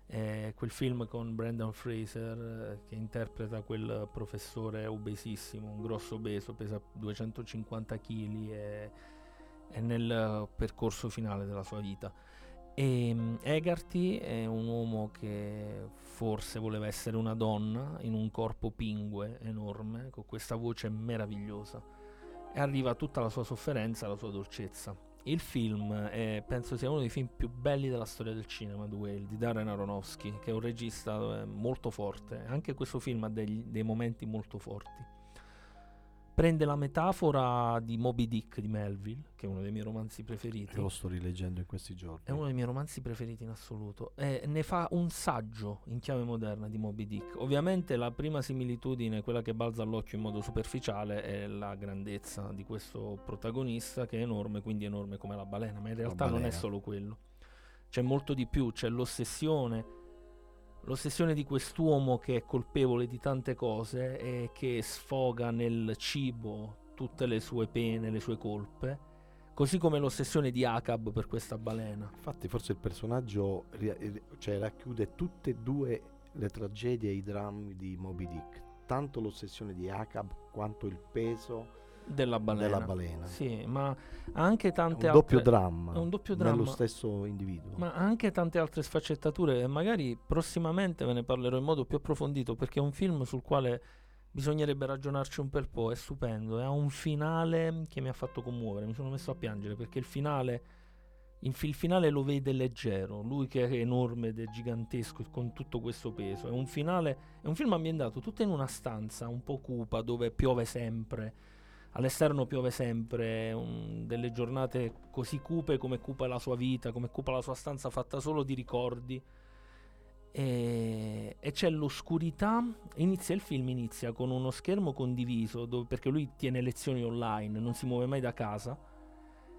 È quel film con Brandon Fraser eh, che interpreta quel professore obesissimo, un grosso obeso, pesa 250 kg e è nel percorso finale della sua vita. E mm, Egarty è un uomo che forse voleva essere una donna in un corpo pingue enorme, con questa voce meravigliosa. E arriva tutta la sua sofferenza, la sua dolcezza. Il film è, penso sia uno dei film più belli della storia del cinema, The Whale, di Darren Aronofsky, che è un regista eh, molto forte. Anche questo film ha degli- dei momenti molto forti prende la metafora di Moby Dick di Melville, che è uno dei miei romanzi preferiti. Lo sto rileggendo in questi giorni. È uno dei miei romanzi preferiti in assoluto. E ne fa un saggio in chiave moderna di Moby Dick. Ovviamente la prima similitudine, quella che balza all'occhio in modo superficiale, è la grandezza di questo protagonista, che è enorme, quindi enorme come la balena. Ma in realtà non è solo quello. C'è molto di più, c'è l'ossessione. L'ossessione di quest'uomo che è colpevole di tante cose e che sfoga nel cibo tutte le sue pene, le sue colpe. Così come l'ossessione di Acab per questa balena. Infatti forse il personaggio cioè, racchiude tutte e due le tragedie e i drammi di Moby Dick. Tanto l'ossessione di Acab quanto il peso Della balena. della balena. Sì, ma anche tante un doppio altre... dramma, è un doppio nello dramma. stesso individuo. Ma anche tante altre sfaccettature e magari prossimamente ve ne parlerò in modo più approfondito perché è un film sul quale bisognerebbe ragionarci un bel po', è stupendo, ha un finale che mi ha fatto commuovere, mi sono messo a piangere perché il finale, fi- il finale lo vede leggero, lui che è enorme ed è gigantesco con tutto questo peso, è un finale, è un film ambientato tutto in una stanza un po' cupa dove piove sempre, all'esterno piove sempre, un- delle giornate così cupe come cupa la sua vita, come cupa la sua stanza fatta solo di ricordi. E, e c'è l'oscurità. Inizia il film, inizia con uno schermo condiviso dove- perché lui tiene lezioni online, non si muove mai da casa.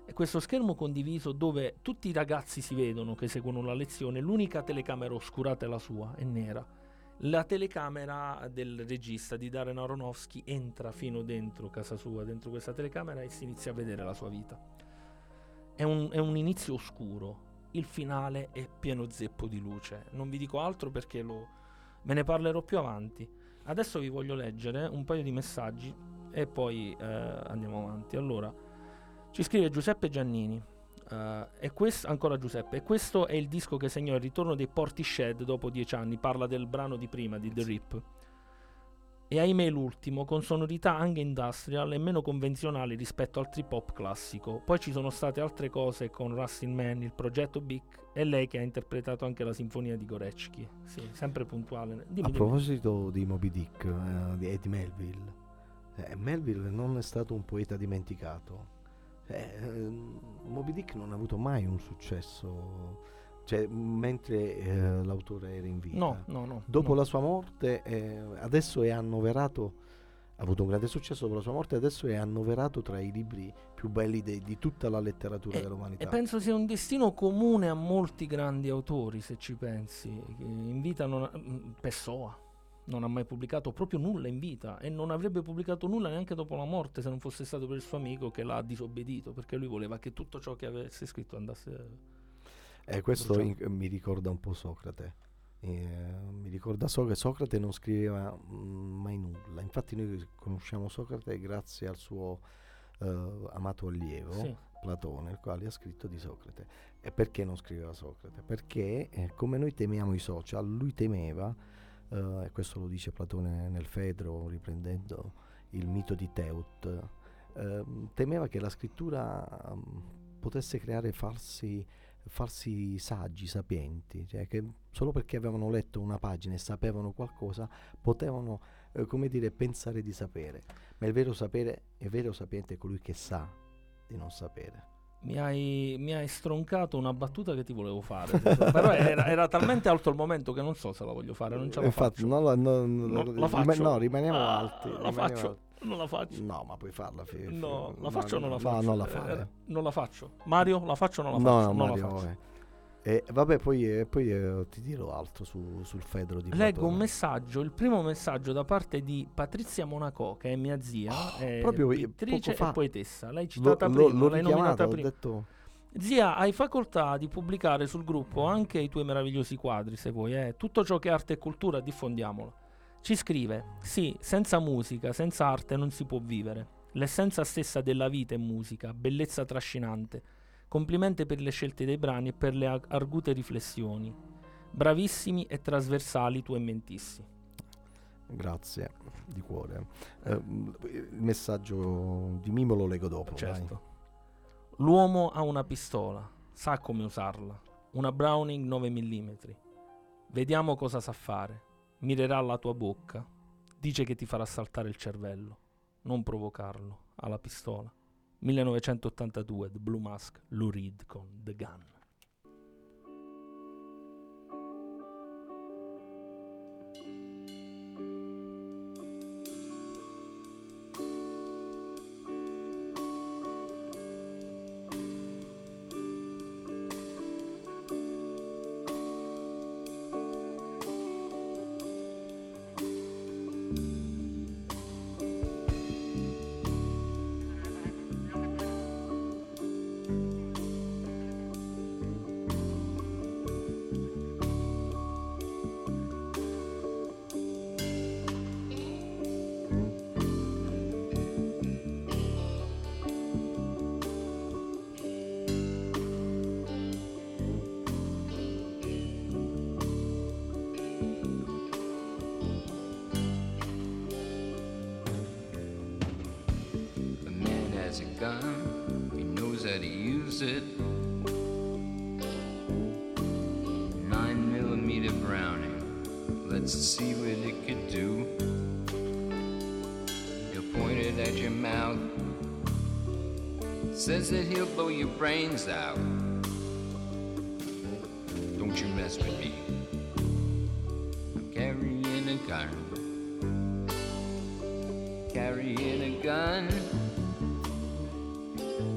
E questo schermo condiviso dove tutti i ragazzi si vedono che seguono la lezione, l'unica telecamera oscurata è la sua, è nera. La telecamera del regista di Darren Aronofsky entra fino dentro casa sua, dentro questa telecamera e si inizia a vedere la sua vita. È un, è un inizio oscuro, il finale è pieno zeppo di luce. Non vi dico altro perché lo, ve ne parlerò più avanti. Adesso vi voglio leggere un paio di messaggi e poi eh, andiamo avanti. Allora, ci scrive Giuseppe Giannini. Eh, e questo, ancora Giuseppe, e questo è il disco che segnò il ritorno dei Portishead dopo dieci anni. Parla del brano di prima, di The Rip. E ahimè l'ultimo, con sonorità anche industrial e meno convenzionali rispetto al trip hop classico. Poi ci sono state altre cose con Rustin Man, il progetto Big e lei che ha interpretato anche la sinfonia di Gorecki. Sì, sempre puntuale. Dimmi, A dimmi. proposito di Moby Dick, eh, di Melville, Eh, Melville non è stato un poeta dimenticato. Eh, ehm, Moby Dick non ha avuto mai un successo, cioè, mentre eh, l'autore era in vita. No, no, no. Dopo no. la sua morte, eh, adesso è annoverato, ha avuto un grande successo dopo la sua morte, adesso è annoverato tra i libri più belli de- di tutta la letteratura dell'umanità. E penso sia un destino comune a molti grandi autori, se ci pensi. che In vita non ha, mm, Pessoa non ha mai pubblicato proprio nulla in vita e non avrebbe pubblicato nulla neanche dopo la morte se non fosse stato per il suo amico che l'ha disobbedito, perché lui voleva che tutto ciò che avesse scritto andasse... Eh, questo in- mi ricorda un po' Socrate. Eh, mi ricorda Socrate, Socrate non scriveva mm, mai nulla. Infatti noi conosciamo Socrate grazie al suo eh, amato allievo, Sì. Platone, il quale ha scritto di Socrate. E perché non scriveva Socrate? Perché eh, come noi temiamo i social, lui temeva, eh, e questo lo dice Platone nel Fedro, riprendendo il mito di Teut, ehm, temeva che la scrittura mm, potesse creare falsi, falsi saggi, sapienti, cioè che solo perché avevano letto una pagina e sapevano qualcosa potevano, eh, come dire, pensare di sapere. Ma il vero sapere, il vero sapiente è colui che sa di non sapere. Mi hai, mi hai stroncato una battuta che ti volevo fare, però era, era talmente alto il momento che non so se la voglio fare, non ce la Infatti, faccio. non la- non- Non non- la faccio. no, rimaniamo Ah, alti. La rimaniamo faccio, alti. non la faccio. No, ma puoi farla. fi- fi- No, la no, faccio o non la no, faccio? non la Eh, non la faccio. Mario, la faccio o non la No, faccio? no, non Mario, la faccio. eh. E vabbè, poi, eh, poi, eh, ti dirò altro su- sul Fedro di Leggo Platone. un messaggio, il primo messaggio da parte di Patrizia Monaco, che è mia zia, è Ah, proprio io- pittrice e poetessa. L'hai citata l'ho- prima, l'ho l'hai nominata prima. detto... Zia, hai facoltà di pubblicare sul gruppo anche i tuoi meravigliosi quadri, se vuoi. Eh. Tutto ciò che è arte e cultura, diffondiamolo. Ci scrive: Sì, senza musica, senza arte non si può vivere. L'essenza stessa della vita è musica, bellezza trascinante. Complimenti per le scelte dei brani e per le ag- argute riflessioni. Bravissimi e trasversali tu e mentissi. Grazie, di cuore. Eh, il messaggio di Mimo lo leggo dopo. dai. Certo. L'uomo ha una pistola, sa come usarla. Una Browning 9 mm. Vediamo cosa sa fare. Mirerà alla tua bocca. Dice che ti farà saltare il cervello. Non provocarlo. Ha la pistola. 1982, The Blue Mask, Lou Reed con The Gun. Brains out. Don't you mess with me. I'm carrying a gun carrying a gun,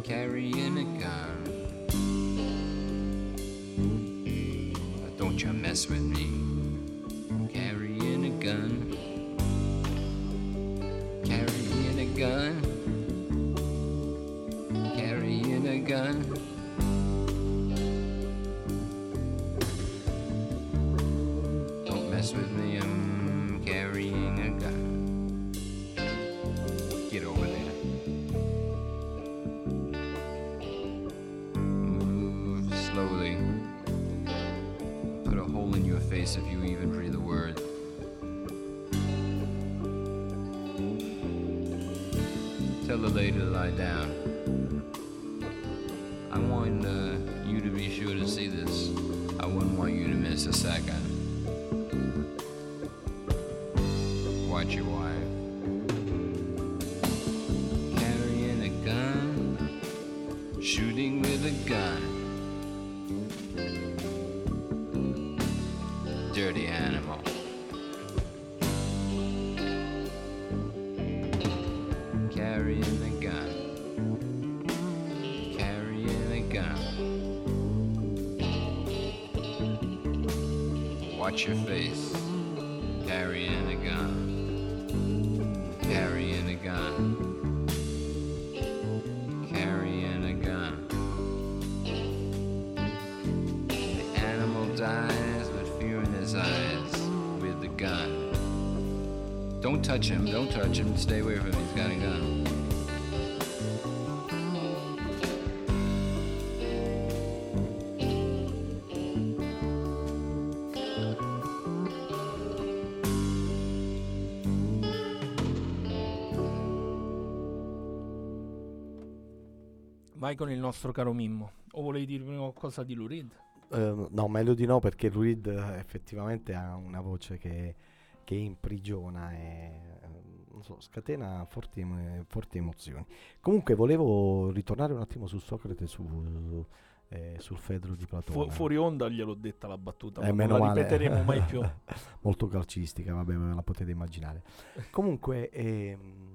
carrying a gun. Don't you mess with me, I'm carrying a gun, carrying a gun, Watch your face. Carrying a gun. Carrying a gun. Carrying a gun. The animal dies with fear in his eyes with the gun. Don't touch him, don't touch him, stay away from him, he's got a gun. Vai con il nostro caro Mimmo. O volevi dirmi qualcosa di Lurid? Eh, no, meglio di no perché Lurid eh, effettivamente ha una voce che, che imprigiona e eh, non so, scatena forti, forti emozioni. Comunque volevo ritornare un attimo su Socrate, su, eh, sul Fedro di Platone. Fu- fuori onda gliel'ho detta la battuta, Eh, ma non la male. ripeteremo mai più. Molto calcistica, vabbè, ve la potete immaginare. Comunque, ehm,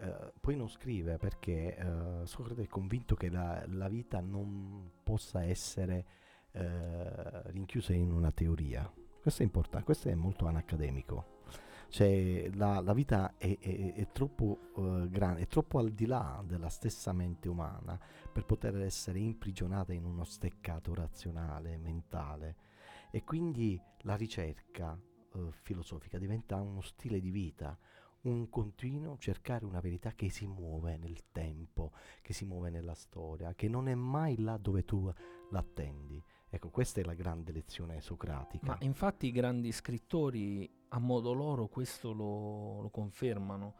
eh, poi non scrive perché eh, Socrate è convinto che la, la vita non possa essere eh, rinchiusa in una teoria. Questo è importante, questo è molto anacademico. Cioè, la, la vita è, è- è troppo grande, è troppo al di là della stessa mente umana per poter essere imprigionata in uno steccato razionale, mentale. E quindi la ricerca eh, filosofica diventa uno stile di vita, un continuo cercare una verità che si muove nel tempo, che si muove nella storia, che non è mai là dove tu l'attendi. Ecco, questa è la grande lezione socratica. Ma infatti i grandi scrittori a modo loro questo lo, lo confermano.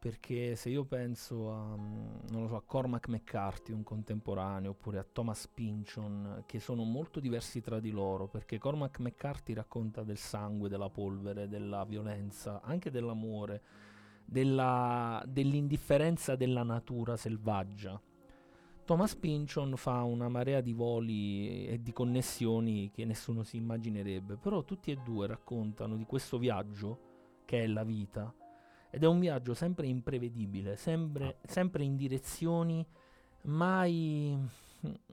Perché se io penso a, mm, so, a Cormac McCarthy, un contemporaneo, oppure a Thomas Pynchon, che sono molto diversi tra di loro, perché Cormac McCarthy racconta del sangue, della polvere, della violenza, anche dell'amore, della- dell'indifferenza della natura selvaggia. Thomas Pynchon fa una marea di voli e di connessioni che nessuno si immaginerebbe, però tutti e due raccontano di questo viaggio che è la vita ed è un viaggio sempre imprevedibile, sempre, sempre in direzioni mai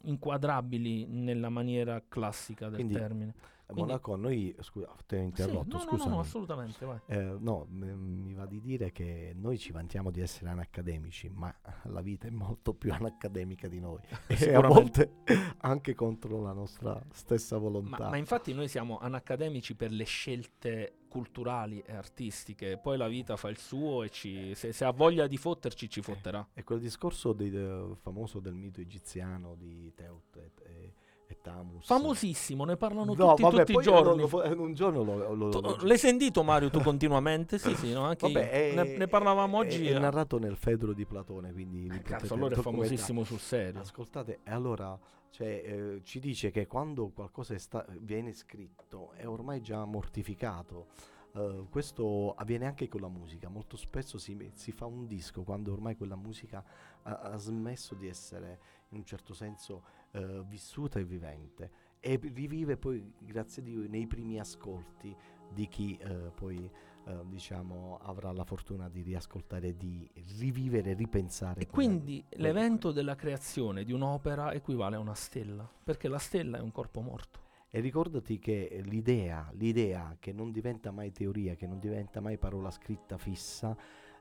inquadrabili nella maniera classica del Quindi, termine. quindi- Monaco, noi, scusa, ti ho Sì, interrotto, no, no, scusami. no, assolutamente, vai. Eh, no, m- mi va di dire che noi ci vantiamo di essere anacademici, ma la vita è molto più anacademica di noi. e a volte anche contro la nostra stessa Ma, volontà. ma infatti noi siamo anacademici per le scelte culturali e artistiche, poi la vita fa il suo e ci- se, se ha voglia di fotterci ci fotterà. E quel discorso di- de- famoso del mito egiziano di Teut e, e- e Tamus. Famosissimo, ne parlano No, tutti, vabbè, tutti i giorni. lo- un giorno lo, lo- Tu- lo- l'hai sentito Mario tu continuamente? Sì, sì, no, anche Vabbè, è- ne, ne parlavamo è- oggi. È, eh. narrato nel Fedro di Platone, quindi Eh, Cazzo, allora è famosissimo sul serio. Ascoltate, e allora cioè, eh, ci dice che quando qualcosa è sta- viene scritto è ormai già mortificato. Eh, questo avviene anche con la musica. Molto spesso si, si fa un disco quando ormai quella musica ha, ha smesso di essere in un certo senso eh, vissuta e vivente e rivive poi, grazie a Dio, nei primi ascolti di chi eh, poi eh, diciamo avrà la fortuna di riascoltare, di rivivere, ripensare. E quindi l'evento della creazione di un'opera equivale a una stella, perché la stella è un corpo morto. E ricordati che l'idea, l'idea che non diventa mai teoria, che non diventa mai parola scritta fissa,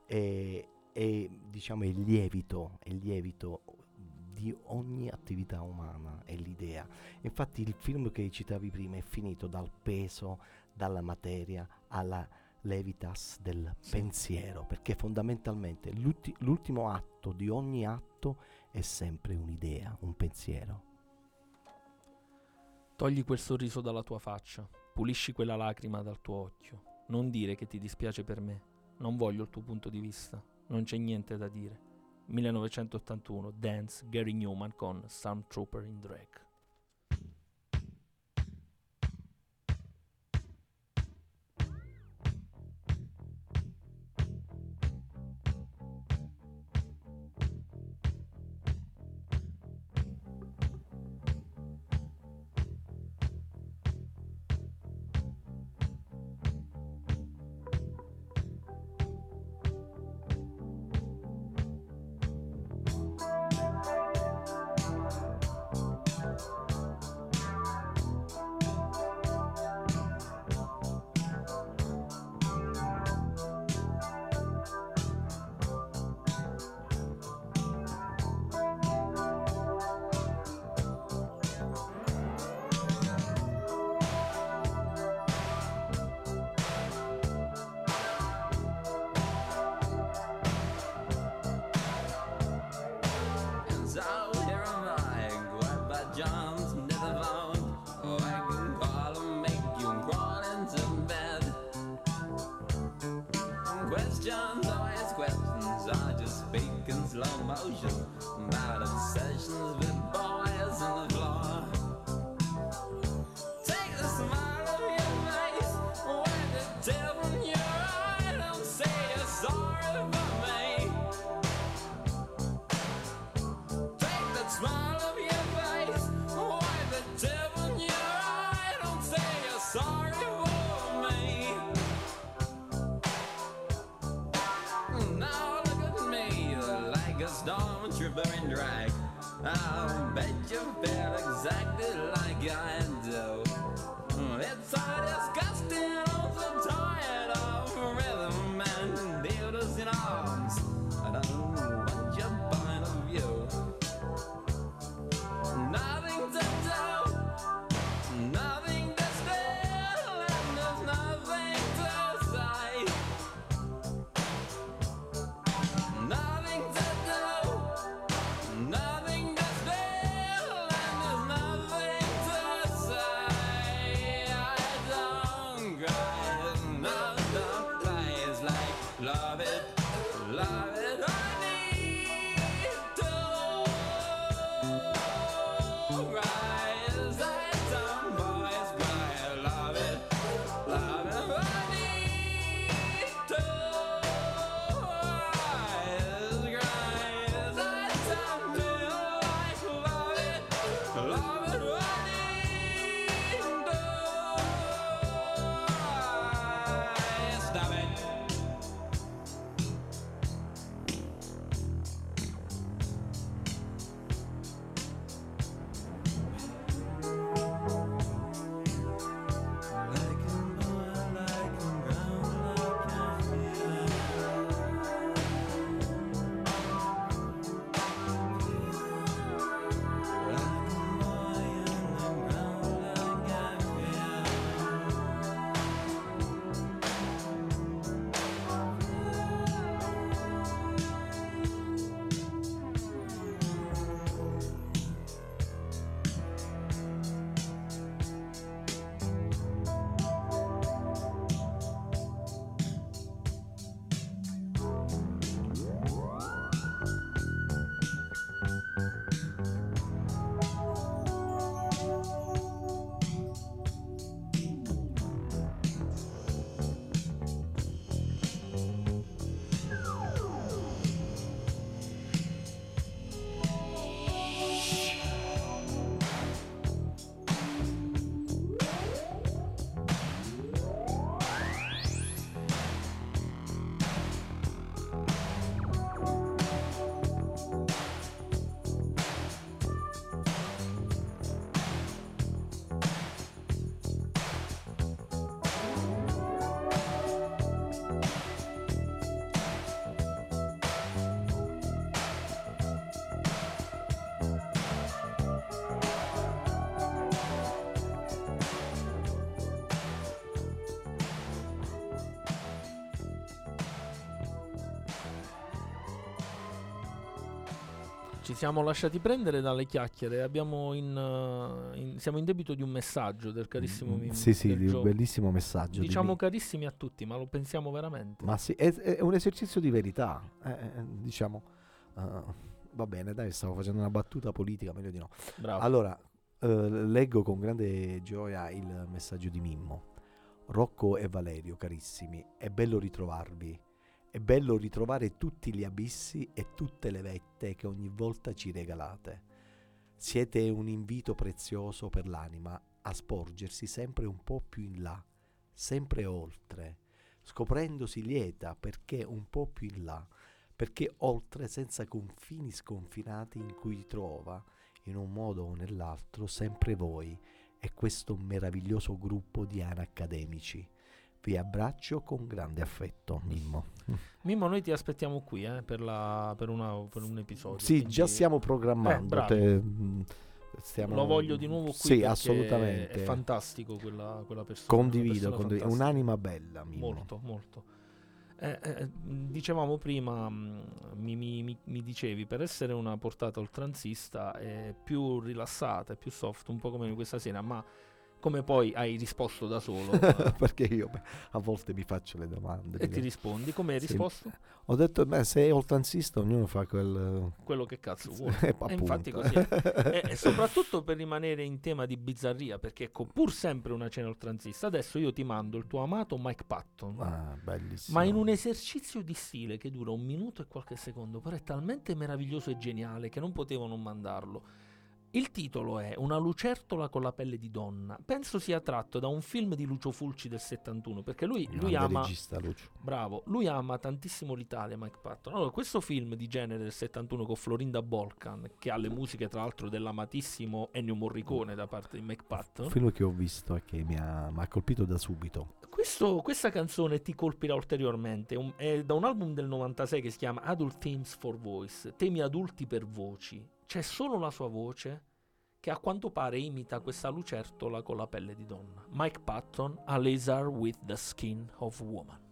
è, è, diciamo, è il lievito, è il lievito di ogni attività umana, è l'idea. Infatti il film che citavi prima è finito dal peso, dalla materia, alla levitas del pensiero, perché fondamentalmente l'ulti- l'ultimo atto di ogni atto è sempre un'idea, un pensiero. Togli quel sorriso dalla tua faccia, pulisci quella lacrima dal tuo occhio. Non dire che ti dispiace per me, non voglio il tuo punto di vista, non c'è niente da dire. 1981, Dance, Gary Newman con Stormtrooper in Drag. Siamo lasciati prendere dalle chiacchiere. Abbiamo in, eh, in- siamo in debito di un messaggio del carissimo Mm, Mimmo. Sì, sì, di un bellissimo messaggio. di Diciamo Mi- carissimi a tutti, ma lo pensiamo veramente. Ma sì, è, è un esercizio di verità. eh, eh, diciamo, eh, va bene, dai, stavo facendo una battuta politica, meglio di no. Bravo. Allora, eh, leggo con grande gioia il messaggio di Mimmo. Rocco e Valerio, carissimi, è bello ritrovarvi. È bello ritrovare tutti gli abissi e tutte le vette che ogni volta ci regalate. Siete un invito prezioso per l'anima a sporgersi sempre un po' più in là, sempre oltre, scoprendosi lieta perché un po' più in là, perché oltre senza confini sconfinati in cui trova, in un modo o nell'altro, sempre voi e questo meraviglioso gruppo di accademici. Vi abbraccio con grande affetto, Mimmo. Mimmo, noi ti aspettiamo qui eh, per, la- per una- per un episodio. Sì, quindi già stiamo programmando. Eh, te- mh, stiamo- Lo voglio di nuovo qui. Sì, assolutamente. È fantastico quella, quella persona. Condivido, persona condivido. un'anima bella, Mimmo. Molto, molto. Eh, eh, mh, dicevamo prima, mh, mi, mi- mi- mi dicevi, per essere una portata oltranzista è più rilassata, è più soft, un po' come questa sera, ma come poi hai risposto da solo perché io beh, a volte mi faccio le domande. e ti rispondi. Come hai Sì. risposto? Ho detto, beh, se è oltranzista ognuno fa quel... Quello che cazzo vuole. Eh, E infatti così è. e, soprattutto per rimanere in tema di bizzarria, perché ecco, pur sempre una cena oltranzista, adesso io ti mando il tuo amato Mike Patton. Ah. Ma in un esercizio di stile che dura un minuto e qualche secondo, però è talmente meraviglioso e geniale che non potevo non mandarlo. Il titolo è Una lucertola con la pelle di donna. Penso sia tratto da un film di Lucio Fulci del 71, perché lui, lui ama regista, Lucio. Bravo, lui ama tantissimo l'Italia, Mike Patton. Allora, questo film di genere del 71 con Florinda Bolkan, che ha le musiche tra l'altro dell'amatissimo Ennio Morricone da parte di Mike Un Patton. film che ho visto e che mi ha, mi ha colpito da subito. Questo- questa canzone ti colpirà ulteriormente. un- è da un album del 96 che si chiama Adult Themes for Voice, temi adulti per voci. C'è solo la sua voce che a quanto pare imita questa lucertola con la pelle di donna. Mike Patton, A Lizard with the Skin of Woman.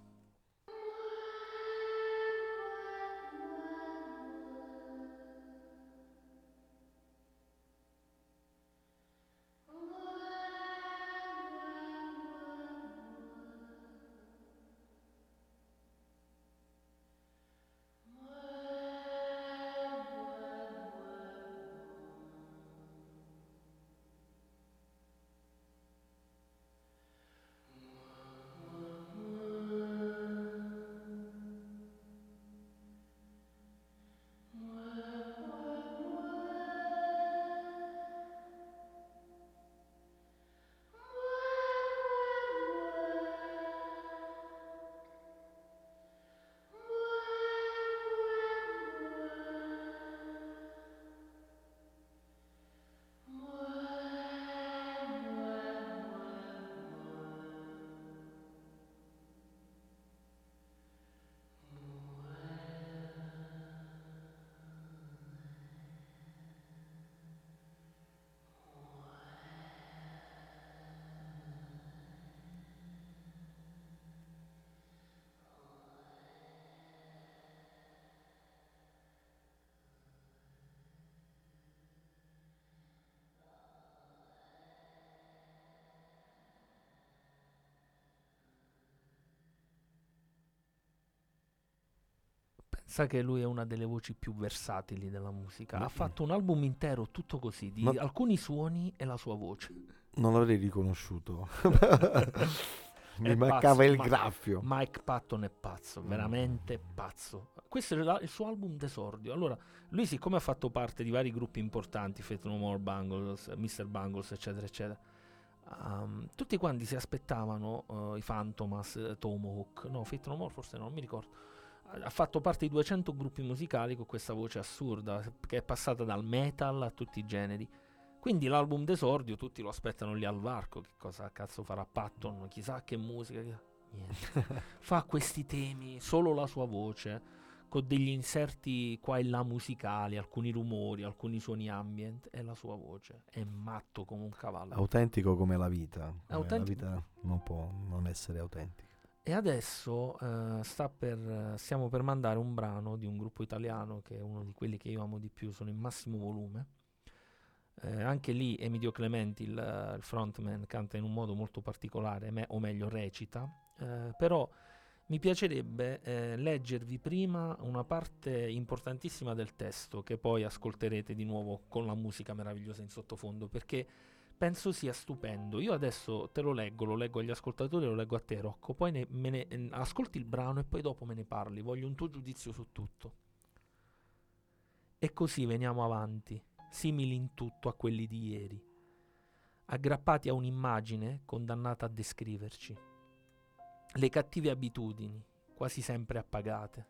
Pensa che lui è una delle voci più versatili della musica. Ma- Ha fatto un album intero tutto così, di Ma- alcuni suoni e la sua voce. Non l'avrei riconosciuto. mi È mancava pazzo, il ma- graffio. Mike Patton è pazzo, Mm. veramente pazzo. Questo è la- il suo album d'esordio. Allora, lui siccome ha fatto parte di vari gruppi importanti, Fate No More, Bangles, Mr. Bangles, eccetera, eccetera, ehm, tutti quanti si aspettavano eh, i Phantomas, Tomahawk, no, Fate No More forse no, non mi ricordo. Ha fatto parte di 200 gruppi musicali con questa voce assurda, che è passata dal metal a tutti i generi. Quindi l'album d'esordio tutti lo aspettano lì al varco. Che cosa cazzo farà Patton? Chissà che musica. Niente. Fa questi temi, solo la sua voce, con degli inserti qua e là musicali, alcuni rumori, alcuni suoni ambient, e la sua voce. È matto come un cavallo. Autentico come la vita. Come Autentico. La vita non può non essere autentica. E adesso eh, per, stiamo per mandare un brano di un gruppo italiano che è uno di quelli che io amo di più, sono in massimo volume. Eh, anche lì Emidio Clementi, il, il frontman, canta in un modo molto particolare, me- o meglio recita, eh, però mi piacerebbe eh, leggervi prima una parte importantissima del testo che poi ascolterete di nuovo con la musica meravigliosa in sottofondo perché penso sia stupendo. Io adesso te lo leggo, lo leggo agli ascoltatori, lo leggo a te Rocco, poi ne- me ne- ascolti il brano e poi dopo me ne parli, voglio un tuo giudizio su tutto. E così veniamo avanti, simili in tutto a quelli di ieri, aggrappati a un'immagine condannata a descriverci, le cattive abitudini, quasi sempre appagate.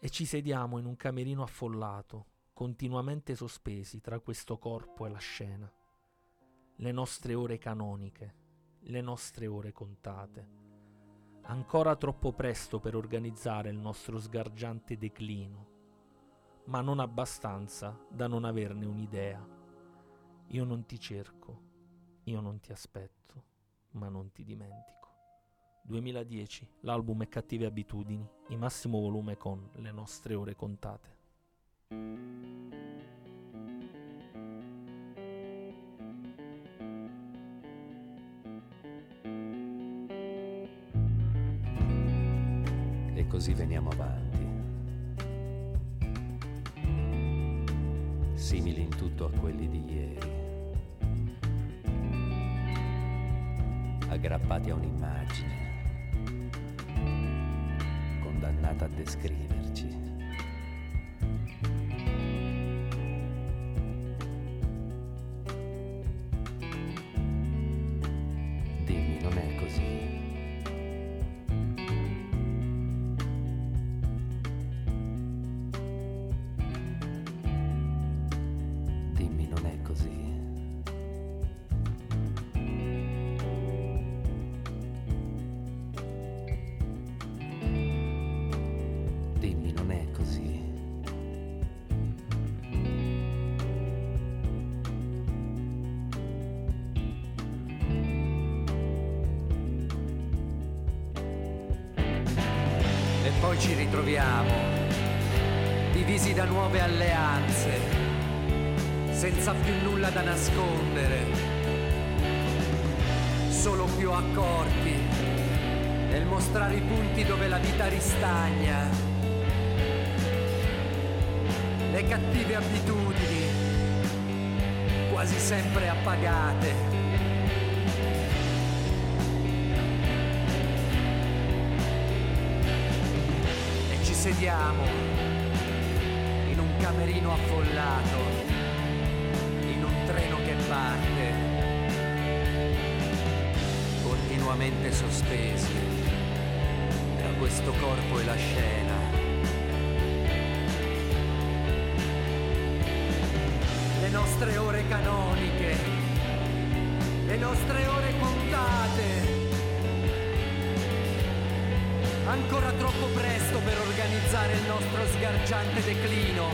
E ci sediamo in un camerino affollato, continuamente sospesi tra questo corpo e la scena le nostre ore canoniche, le nostre ore contate. Ancora troppo presto per organizzare il nostro sgargiante declino, ma non abbastanza da non averne un'idea. Io non ti cerco, io non ti aspetto, ma non ti dimentico. 2010, l'album è Cattive Abitudini, in massimo volume con Le nostre ore contate. Così veniamo avanti. Simili in tutto a quelli di ieri. Aggrappati a un'immagine. Condannata a descriverci. Sempre appagate. E ci sediamo in un camerino affollato, in un treno che parte, continuamente sospesi tra questo corpo e la scena. Nostre ore canoniche, le nostre ore contate. Ancora troppo presto per organizzare il nostro sgargiante declino,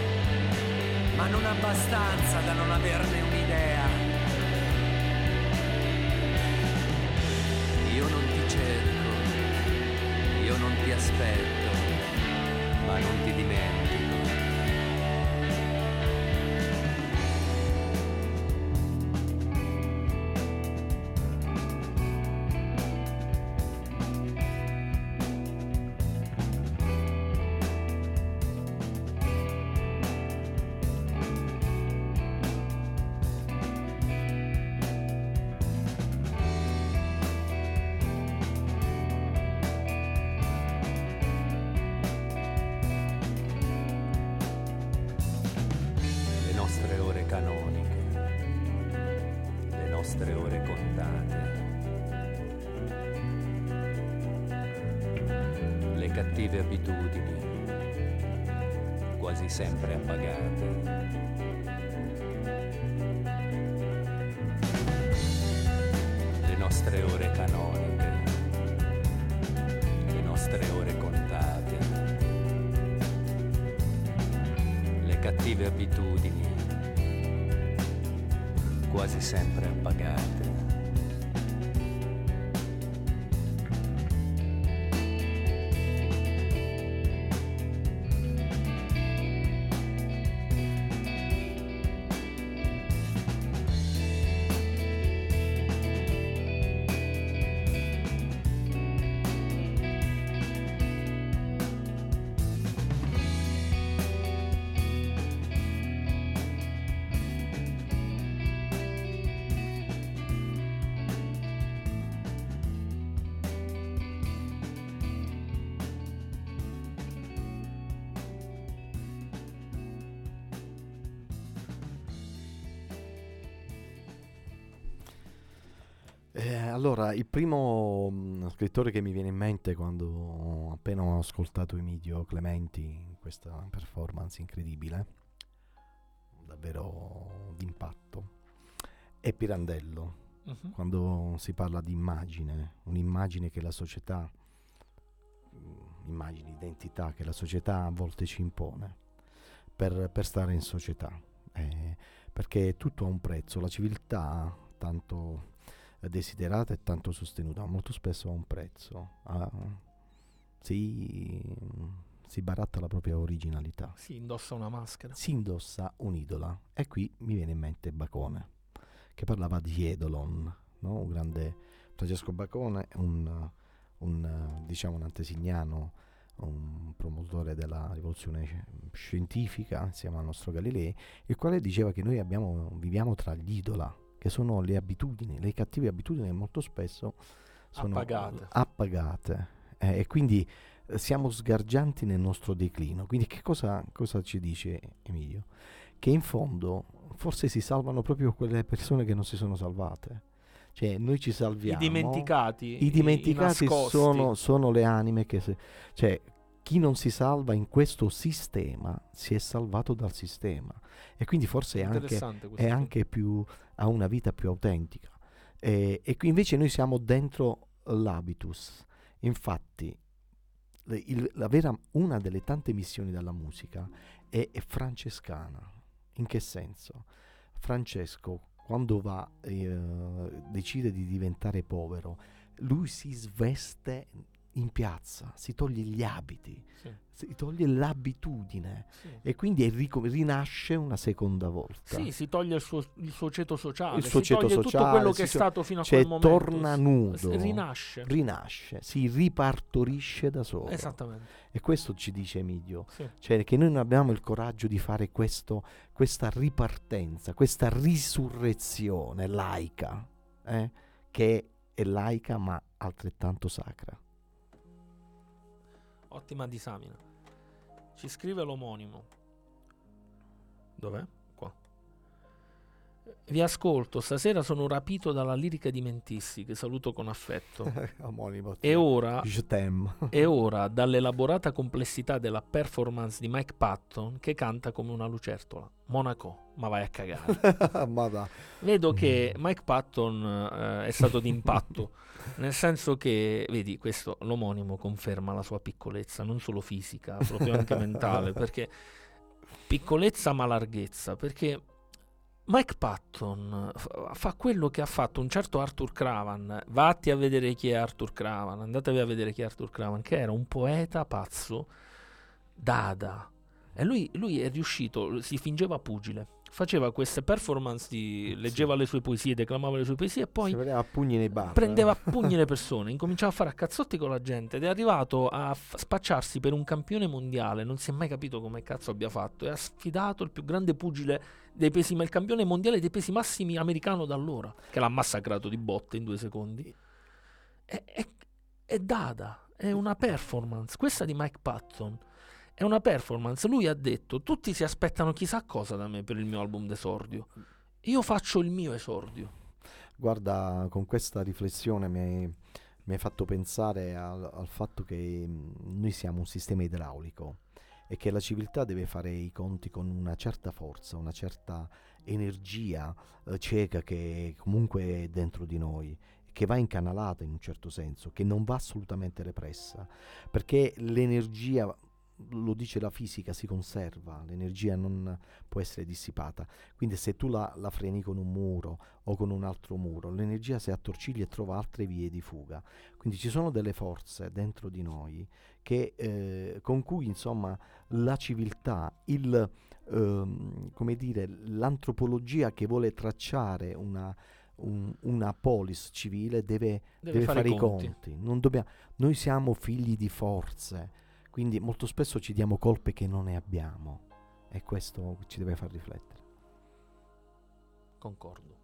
ma non abbastanza da non averne un'idea. Io non ti cerco, io non ti aspetto, ma non ti dimentico. Sempre appagate. Le nostre ore canoniche, le nostre ore contate le cattive abitudini, quasi sempre allora, il primo mh, scrittore che mi viene in mente quando appena ho ascoltato Emidio Clementi in questa performance incredibile, davvero d'impatto, è Pirandello. Mhm. Quando si parla di immagine, un'immagine che la società, mh, immagini, identità che la società a volte ci impone per, per stare in società, Eh, perché tutto ha un prezzo, la civiltà tanto desiderata e tanto sostenuta, ma molto spesso ha un prezzo, ha- si, si baratta la propria originalità, Si indossa una maschera. si indossa un'idola. E qui mi viene in mente Bacone, che parlava di Edolon, no? un grande Francesco Bacone, un, un, diciamo un antesignano un promotore della rivoluzione sci- scientifica insieme al nostro Galilei, il quale diceva che noi abbiamo, viviamo tra gli idola, che sono le abitudini, le cattive abitudini che molto spesso sono Appagate. appagate. Eh, e quindi eh, siamo sgargianti nel nostro declino. Quindi che cosa, cosa ci dice Emilio? Che in fondo forse si salvano proprio quelle persone che non si sono salvate. Cioè noi ci I salviamo. dimenticati. I dimenticati nascosti. sono, sono le anime che... se- cioè chi non si salva in questo sistema si è salvato dal sistema. E quindi forse è anche è anche più ha una vita più autentica. E, e qui invece noi siamo dentro l'habitus. Infatti il- vera, una delle tante missioni della musica è, è francescana. In che senso? Francesco quando va eh, decide di diventare povero lui si sveste in piazza si toglie gli abiti Sì, si toglie l'abitudine sì. e quindi rico- rinasce una seconda volta Sì, si toglie il suo, il suo ceto sociale, Il suo si ceto toglie tutto sociale, quello che è to- stato fino a cioè quel momento. torna nudo rinasce. rinasce si ripartorisce da solo Esattamente. e questo ci dice Emilio Sì. cioè che noi non abbiamo il coraggio di fare questo, questa ripartenza questa risurrezione laica eh, che è laica ma altrettanto sacra Ottima disamina. Ci scrive l'omonimo. Dov'è? Vi ascolto, stasera sono rapito dalla lirica di Mentissi, che saluto con affetto. omonimo E ora, e ora, dall'elaborata complessità della performance di Mike Patton, che canta come una lucertola. Monaco, ma vai a cagare. Vedo che Mike Patton eh, è stato d'impatto, nel senso che, vedi, questo l'omonimo conferma la sua piccolezza, non solo fisica, proprio anche mentale, perché piccolezza ma larghezza, perché Mike Patton fa quello che ha fatto un certo Arthur Cravan, vatti a vedere chi è Arthur Cravan, andatevi a vedere chi è Arthur Cravan, che era un poeta pazzo, dada, e lui, lui è riuscito, si fingeva pugile, faceva queste performance, di, leggeva le sue poesie, declamava le sue poesie e poi a pugni nei bar prendeva a pugni le persone, incominciava a fare a cazzotti con la gente ed è arrivato a f- spacciarsi per un campione mondiale, non si è mai capito come cazzo abbia fatto, e ha sfidato il più grande pugile dei pesi, ma il campione mondiale dei pesi massimi americano da allora, che l'ha massacrato di botte in due secondi. È, è, è data, è una performance, questa di Mike Patton. È una performance, lui ha detto, tutti si aspettano chissà cosa da me per il mio album d'esordio. Io faccio il mio esordio. Guarda, con questa riflessione mi hai, fatto pensare al, al fatto che mh, noi siamo un sistema idraulico e che la civiltà deve fare i conti con una certa forza, una certa energia eh, cieca che comunque è dentro di noi, che va incanalata in un certo senso, che non va assolutamente repressa, perché l'energia, lo dice la fisica, si conserva, l'energia non può essere dissipata. Quindi se tu la, la freni con un muro o con un altro muro, l'energia si attorciglia e trova altre vie di fuga. Quindi ci sono delle forze dentro di noi che, eh, con cui insomma la civiltà, il, ehm, come dire, l'antropologia che vuole tracciare una, un- una polis civile deve, Deve, deve fare, i conti. conti. Non dobbiamo- noi siamo figli di forze, quindi molto spesso ci diamo colpe che non ne abbiamo e questo ci deve far riflettere. Concordo.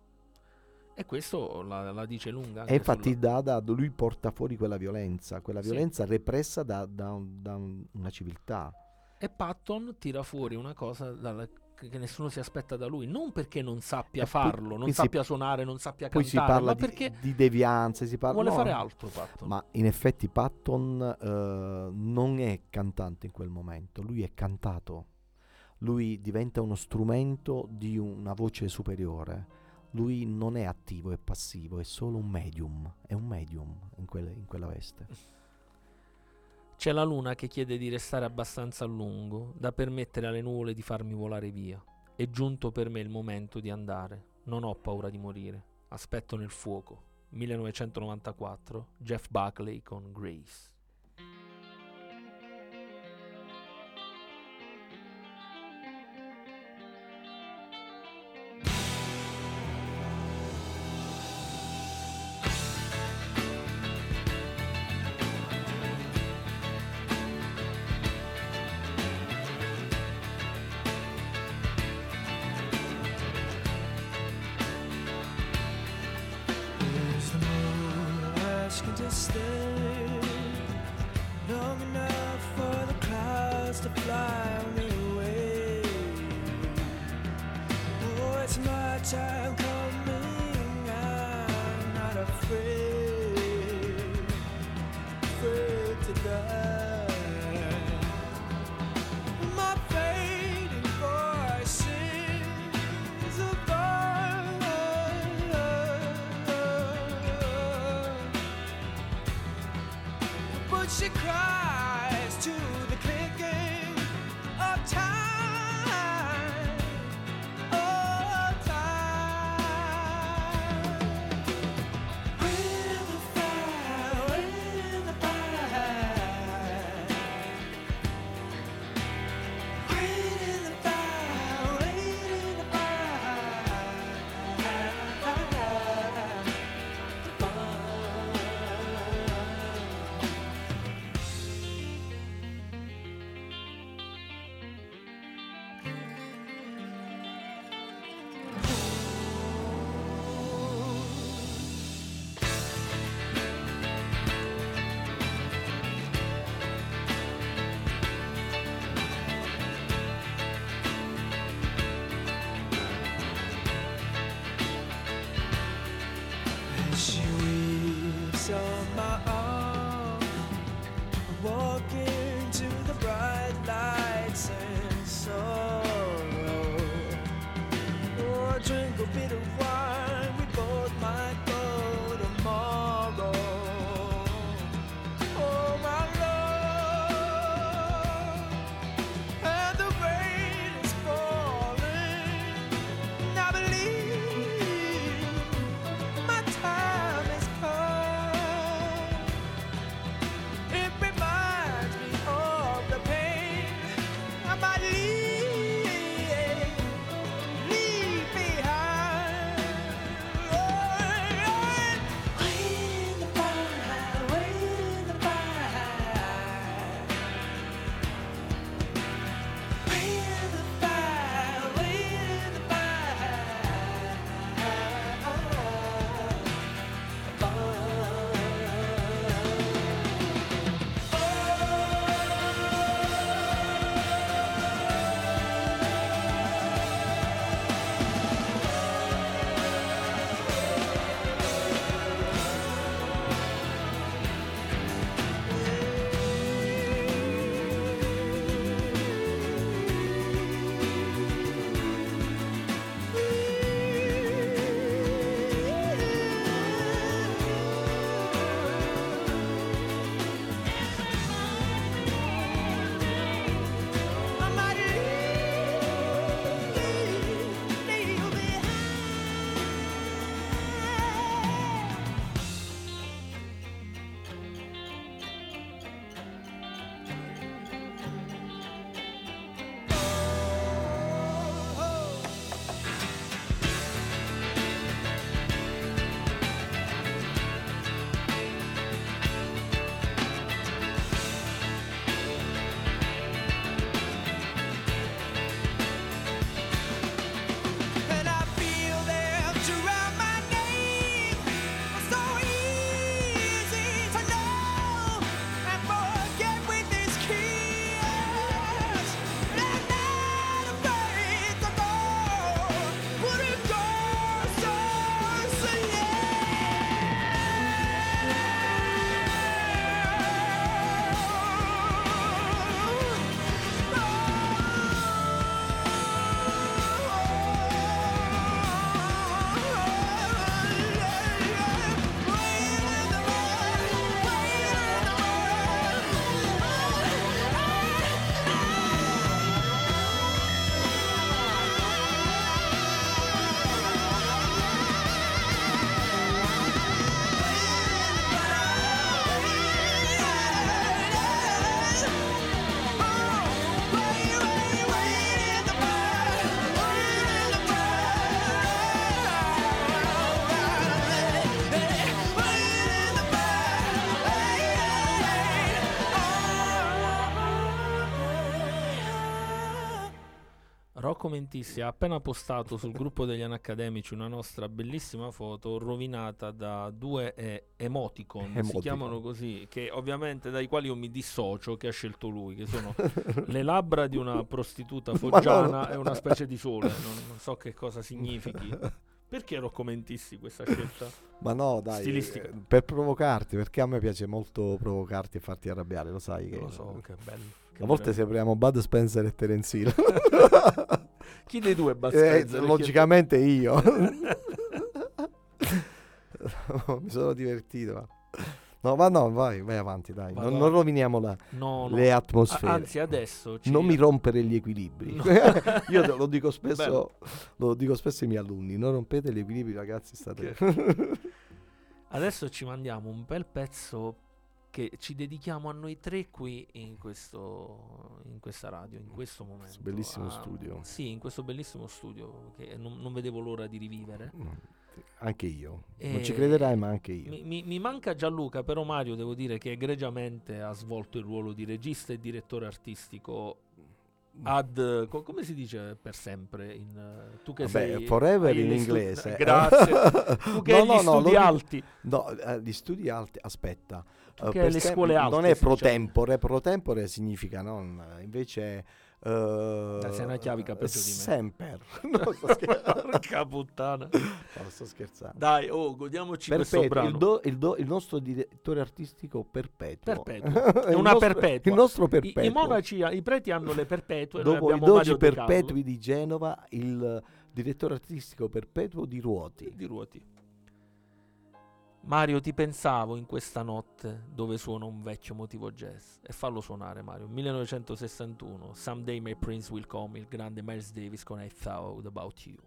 E questo la, la dice lunga. E infatti sulla- Dada lui porta fuori quella violenza, quella Sì. violenza repressa da, da da un- una civiltà. E Patton tira fuori una cosa dalla- che nessuno si aspetta da lui. Non perché non sappia E poi- farlo, non si- sappia suonare, non sappia Poi si cantare, parla ma di, perché di devianze, si parla vuole no, fare altro Patton. Ma in effetti Patton eh, non è cantante in quel momento, lui è cantato. Lui diventa uno strumento di una voce superiore. Lui non è attivo, è passivo, è solo un medium. È un medium in, quelle- in quella veste. C'è la luna che chiede di restare abbastanza a lungo da permettere alle nuvole di farmi volare via. È giunto per me il momento di andare. Non ho paura di morire. Aspetto nel fuoco. 1994, Jeff Buckley con Grace. Rocco Mentissi ha appena postato sul gruppo degli anacademici una nostra bellissima foto rovinata da due eh, emoticon, si Emoticon. chiamano così, che ovviamente dai quali io mi dissocio, che ha scelto lui, che sono le labbra di una prostituta foggiana e una specie di sole, non, non so che cosa significhi. Perché Rocco Mentissi questa scelta? Ma no, dai, Stilistica. eh, per provocarti, perché a me piace molto provocarti e farti arrabbiare, lo sai che lo so, che bello. A volte sembriamo Bud Spencer e Terence Hill. Chi dei due è Bud Eh, Spencer? È- logicamente io. Mi sono divertito. No, ma no, vai, vai avanti, dai. Non, non roviniamo la- No, no. le atmosfere. Anzi, adesso ci- Non mi rompere gli equilibri. No. Io lo dico spesso, lo dico spesso ai miei alunni, non rompete gli equilibri, ragazzi, state Adesso ci mandiamo un bel pezzo che ci dedichiamo a noi tre qui in, questo, in questa radio, in questo momento. bellissimo Ah, studio. Sì, in questo bellissimo studio che non, non vedevo l'ora di rivivere. Anche io. Non ci E- crederai, ma anche io. Mi, mi- mi manca Gianluca, però Mario devo dire che egregiamente ha svolto il ruolo di regista e direttore artistico ad co- come si dice per sempre in, eh, tu che Vabbè, sei forever in gli stu- inglese. grazie tu che No, hai no, gli no, studi alti No, eh, gli studi alti, aspetta. Tu eh, che le scuole alte, Non è pro tempore, pro tempore significa non, invece... eh, Dai, sei una chiavica peggio di me. Semper. No, sto scherzando. porca puttana No, sto scherzando. dai oh godiamoci questo Perpetuo, brano il, do- il do- il nostro direttore artistico perpetuo. Perpetuo. È una nostro- perpetua. Il nostro I, perpetuo. i monaci i preti hanno le perpetue Dopo i Carlo. perpetui di Genova, il direttore artistico perpetuo di Ruoti. di ruoti Mario ti pensavo in questa notte dove suona un vecchio motivo jazz. E fallo suonare Mario. 1961 Someday My Prince Will Come il grande Miles Davis con I Thought About You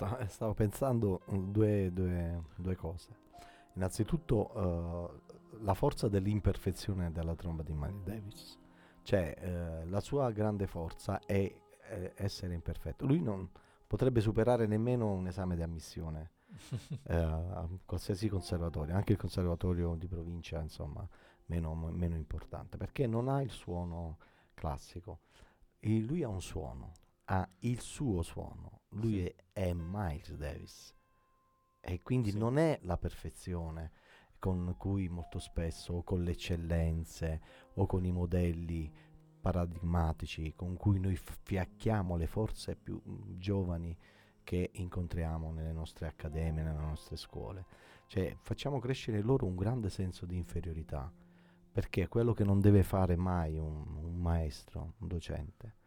Sta- stavo pensando mm, due, due- due cose. Innanzitutto eh, la forza dell'imperfezione della tromba di Miles Davis. Cioè eh, la sua grande forza è eh, essere imperfetto. Lui non potrebbe superare nemmeno un esame di ammissione eh, a qualsiasi conservatorio, anche il conservatorio di provincia, insomma, meno, meno importante, perché non ha il suono classico. E lui ha un suono, ha il suo suono, lui è, è Miles Davis e quindi Sì. non è la perfezione con cui molto spesso o con le eccellenze o con i modelli paradigmatici con cui noi fiacchiamo le forze più mm, giovani che incontriamo nelle nostre accademie, nelle nostre scuole. Cioè facciamo crescere loro un grande senso di inferiorità, perché è quello che non deve fare mai un, un maestro, un docente.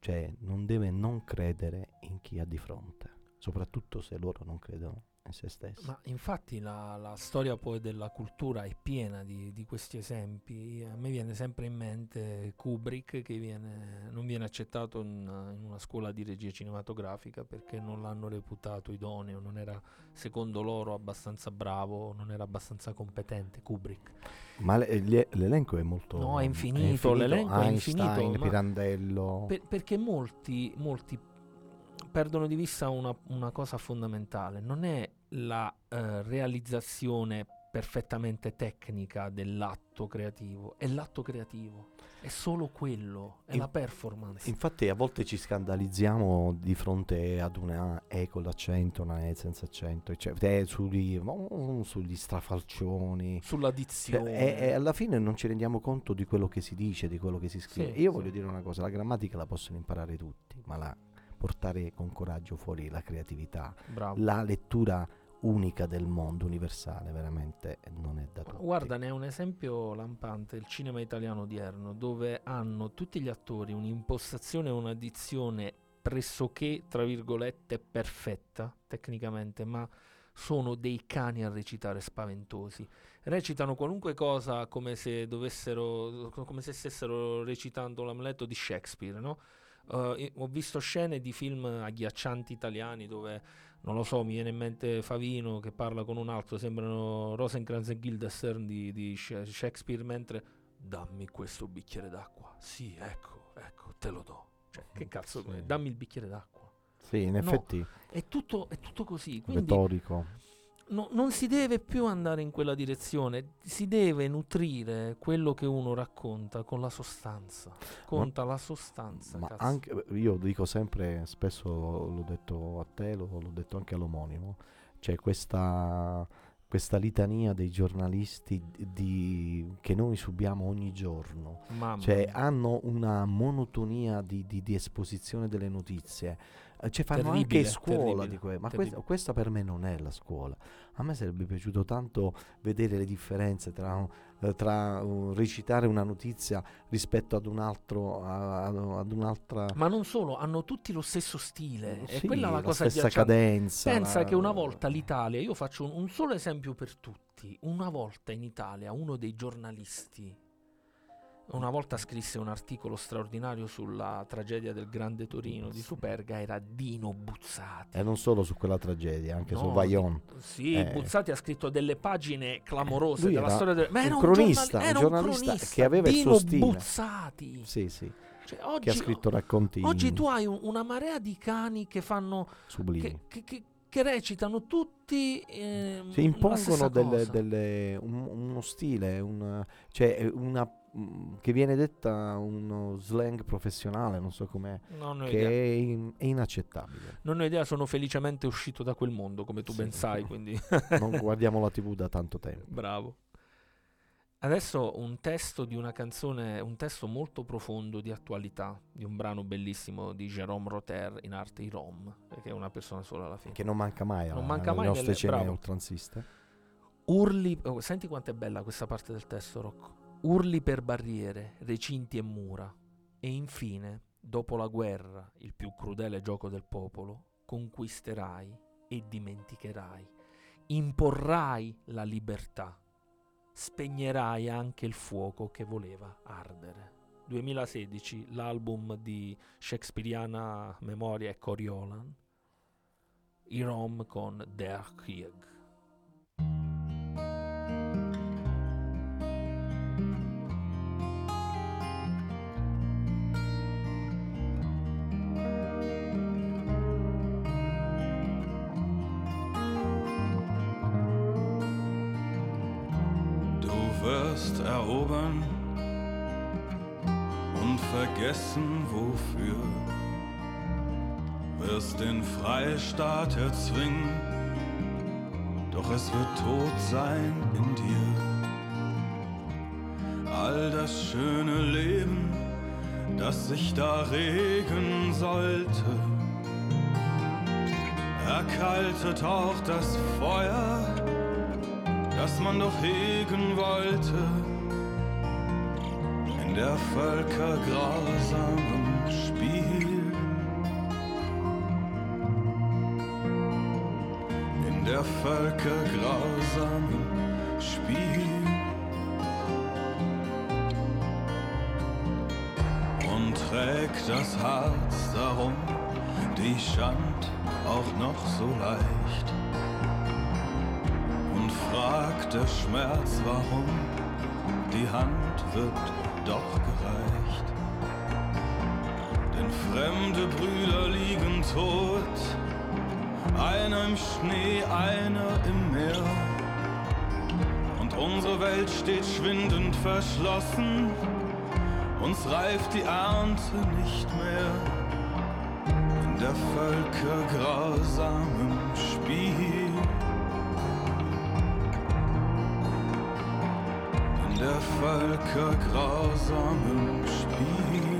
Cioè non deve non credere in chi ha di fronte, soprattutto se loro non credono in se stessi. Ma infatti la, la storia poi della cultura è piena di, di questi esempi. A me viene sempre in mente Kubrick che viene- non viene accettato in, in una scuola di regia cinematografica perché non l'hanno reputato idoneo, non era secondo loro abbastanza bravo, non era abbastanza competente. Kubrick. Ma le- l'elenco è molto... No, è infinito, l'elenco è Einstein, infinito, ma- Pirandello... Per- perché molti, molti perdono di vista una, una cosa fondamentale, non è la eh, realizzazione perfettamente tecnica dell'atto creativo, è l'atto creativo, è solo quello, è In- la performance. Infatti a volte ci scandalizziamo di fronte ad una E con l'accento, una E senza accento, cioè, eh, sugli, oh, sugli strafalcioni. Cioè, Sulla dizione. e, e alla fine non ci rendiamo conto di quello che si dice, di quello che si scrive. Sì, Io sì. voglio dire una cosa, la grammatica la possono imparare tutti, ma la, portare con coraggio fuori la creatività, Bravo. la lettura unica del mondo, universale, veramente non è da tutti. Guarda, ne è un esempio lampante il cinema italiano odierno, dove hanno tutti gli attori un'impostazione e una dizione pressoché, tra virgolette, perfetta tecnicamente, ma sono dei cani a recitare spaventosi. Recitano qualunque cosa come se dovessero, co- come se stessero recitando l'Amleto di Shakespeare, no? Uh, ho visto scene di film agghiaccianti italiani dove non lo so, mi viene in mente Favino che parla con un altro, sembrano Rosencrantz e Guildenstern di, di Sha- Shakespeare, mentre dammi questo bicchiere d'acqua. Sì, ecco, ecco, te lo do. Cioè, che cazzo, Sì. dammi il bicchiere d'acqua. Sì, in No, effetti, È tutto, è tutto così. Quindi retorico. No- non si deve più andare in quella direzione, si deve nutrire quello che uno racconta con la sostanza. Conta la sostanza. Ma anche io dico sempre, spesso l'ho detto a te, lo- l'ho detto anche all'omonimo, c'è questa, questa litania dei giornalisti di- che noi subiamo ogni giorno. Mamma Cioè hanno una monotonia di, di- di esposizione delle notizie. Eh, Cioè fanno anche Terribile, scuola terribile, di questo. Ma terribile. questa, questa per me non è la scuola. A me sarebbe piaciuto tanto vedere le differenze tra, eh, tra, uh, recitare una notizia rispetto ad un altro, a- ad un'altra Ma non solo, hanno tutti lo stesso stile. È Sì, quella la, la cosa stessa cadenza. Pensa la- che una volta l'Italia, io faccio un, un solo esempio per tutti, una volta in Italia uno dei giornalisti, una volta scrisse un articolo straordinario sulla tragedia del Grande Torino di Superga, era Dino Buzzati. E non solo su quella tragedia, anche su No, Vaillon. Sì, Eh. Buzzati ha scritto delle pagine clamorose Lui della storia del... Ma un era un, cronista, un era giornalista cronista, che aveva il Dino suo stile. Buzzati. Sì, sì, Cioè, che ha oggi, scritto racconti oggi tu hai un- una marea di cani che fanno sublimi. che, che- che- recitano tutti ehm, Si impongono delle- delle- un- uno stile, un- cioè eh, una mm, che viene detta uno slang professionale, non so com'è, Non che è, in- è inaccettabile. Non ho idea, sono felicemente uscito da quel mondo, come tu Sì. ben sai, quindi Non guardiamo la TV da tanto tempo. bravo. Adesso un testo di una canzone, un testo molto profondo di attualità, di un brano bellissimo di Jérôme Rotter in arte i Rom, che è una persona sola alla fine. Che non manca mai Non alle manca mai nostre nelle- cene bravo. oltranziste. Urli, oh, senti quanto è bella questa parte del testo, Rocco. Urli per barriere, recinti e mura. E infine, dopo la guerra, il più crudele gioco del popolo, conquisterai e dimenticherai. Imporrai la libertà. Spegnerai anche il fuoco che voleva ardere. 2016, l'album di Shakespeariana Memoria e Coriolan. I Rom con Der Krieg. Vergessen wofür. Wirst den Freistaat erzwingen, doch es wird tot sein in dir. All das schöne Leben, das sich da regen sollte, erkaltet auch das Feuer das man doch hegen wollte, in der Völker grausamem Spiel. In der Völker grausamem Spiel. Und trägt das Herz darum die Schand auch noch so leicht und fragt der Schmerz, warum die Hand wird doch gereicht. Denn fremde Brüder liegen tot, einer im Schnee, einer im Meer. Und unsere Welt steht schwindend verschlossen, uns reift die Ernte nicht mehr. In der Völker grausamem Spiel. Völker grausamem Spiel.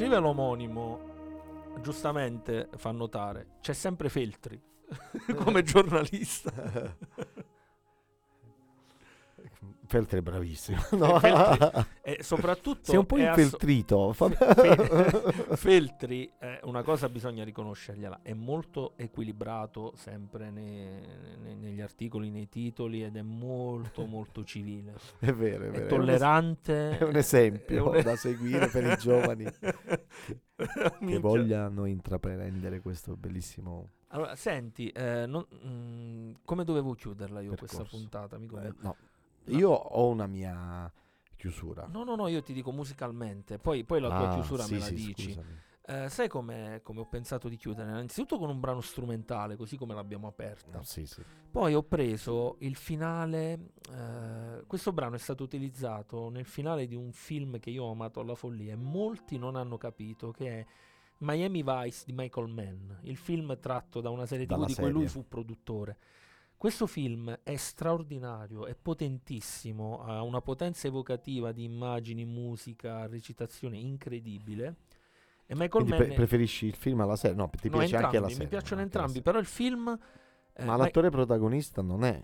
Scrive l'omonimo, giustamente fa notare, c'è sempre Feltri come giornalista. Feltri è bravissimo. No? Feltri- E soprattutto Sei un po' è asso- infeltrito. fa- Fe- Feltri, eh, una cosa bisogna riconoscergliela, è molto equilibrato sempre nei- nei- negli articoli, nei titoli ed è molto molto civile. è vero, è È vero. tollerante. È un esempio è un- da seguire per i giovani che vogliano intraprendere questo bellissimo Allora, senti, eh, non- mm, come dovevo chiuderla io questa Percorso. puntata, amico Eh, mio? No. Io ho una mia chiusura. No, no, no, io ti dico musicalmente, poi, poi la tua Ah, chiusura sì, me la sì, dici. scusami. Eh, sai come, ho pensato di chiudere? Innanzitutto con un brano strumentale, così come l'abbiamo aperta. No, sì, sì. Poi ho preso il finale. eh, questo brano è stato utilizzato nel finale di un film che io ho amato alla follia e molti non hanno capito che è Miami Vice di Michael Mann, il film tratto da una serie TV di cui lui fu produttore. Questo film è straordinario, è potentissimo, ha una potenza evocativa di immagini, musica, recitazione incredibile. E Michael Quindi Mann pre- preferisci il film alla serie? No, ti no, piace anche la entrambi, serie. mi piacciono entrambi, però il film eh, Ma l'attore protagonista non è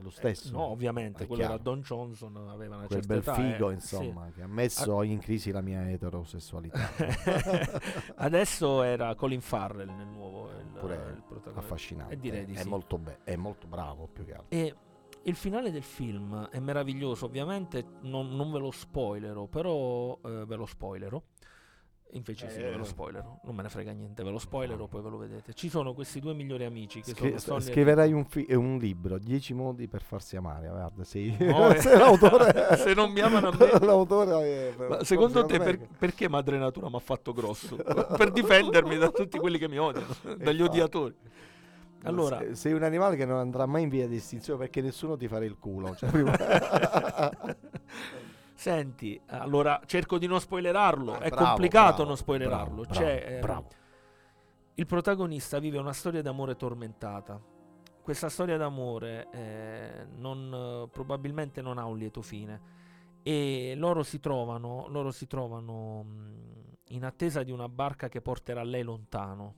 è lo stesso. Eh, No, ovviamente, quello era chiaro. Don Johnson, aveva una Quel certa bel età. figo, eh, insomma, che ha messo in crisi la mia eterosessualità. sì. Adesso era Colin Farrell nel nuovo il, Pure il protagonista. affascinante. E di è, sì. molto be- è molto bravo più che altro. E il finale del film è meraviglioso, ovviamente non, non ve lo spoilerò, però eh, ve lo spoilerò. Invece sì, Eh. ve lo spoilerò, non me ne frega niente, ve lo spoilerò, poi ve lo vedete. Ci sono questi due migliori amici che Scri- sono scriverai un, fi- eh, un libro, 10 modi per farsi amare. Guarda, sei, No, eh, sei l'autore. se non mi amano a me- l'autore è- Ma secondo te per- perché Madre Natura mi ha fatto grosso? per difendermi da tutti quelli che mi odiano, dagli odiatori. Allora, Se- sei un animale che non andrà mai in via di estinzione perché nessuno ti farà il culo. Cioè, prima- senti, allora cerco di non spoilerarlo. Ah, È bravo, complicato bravo, non spoilerarlo. bravo, C'è, bravo, ehm, bravo. Il protagonista vive una storia d'amore tormentata. Questa storia d'amore eh, non, eh, probabilmente non ha un lieto fine. E loro si trovano, loro si trovano mh, in attesa di una barca che porterà lei lontano.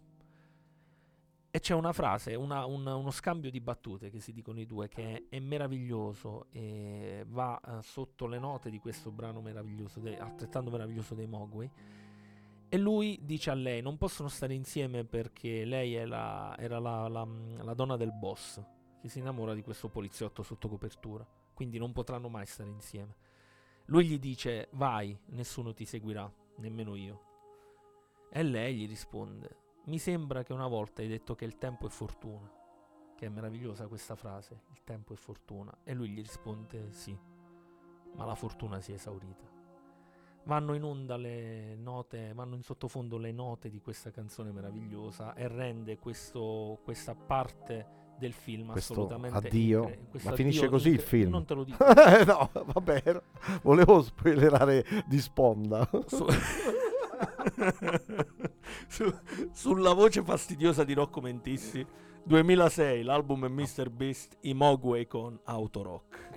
E c'è una frase, una- un- uno scambio di battute che si dicono i due che è, è meraviglioso e va eh, sotto le note di questo brano meraviglioso, de- altrettanto meraviglioso dei Mogwai. E lui dice a lei: Non possono stare insieme perché lei la- era la, la- la donna del boss che si innamora di questo poliziotto sotto copertura. Quindi non potranno mai stare insieme. Lui gli dice: Vai, nessuno ti seguirà, nemmeno io. E lei gli risponde: Mi sembra che una volta hai detto che il tempo è fortuna. Che è meravigliosa questa frase: Il tempo è fortuna. E lui gli risponde: Sì, ma la fortuna si è esaurita vanno in onda le note, vanno in sottofondo le note di questa canzone meravigliosa e rende questo, questa parte del film Questo assolutamente addio. incre- Ma finisce così il incre- film? Non te lo dico. no, vabbè, volevo spoilerare di sponda. Su- su- sulla voce fastidiosa di Rocco Mentissi 2006 l'album è Mr. Beast Mogwai con Autorock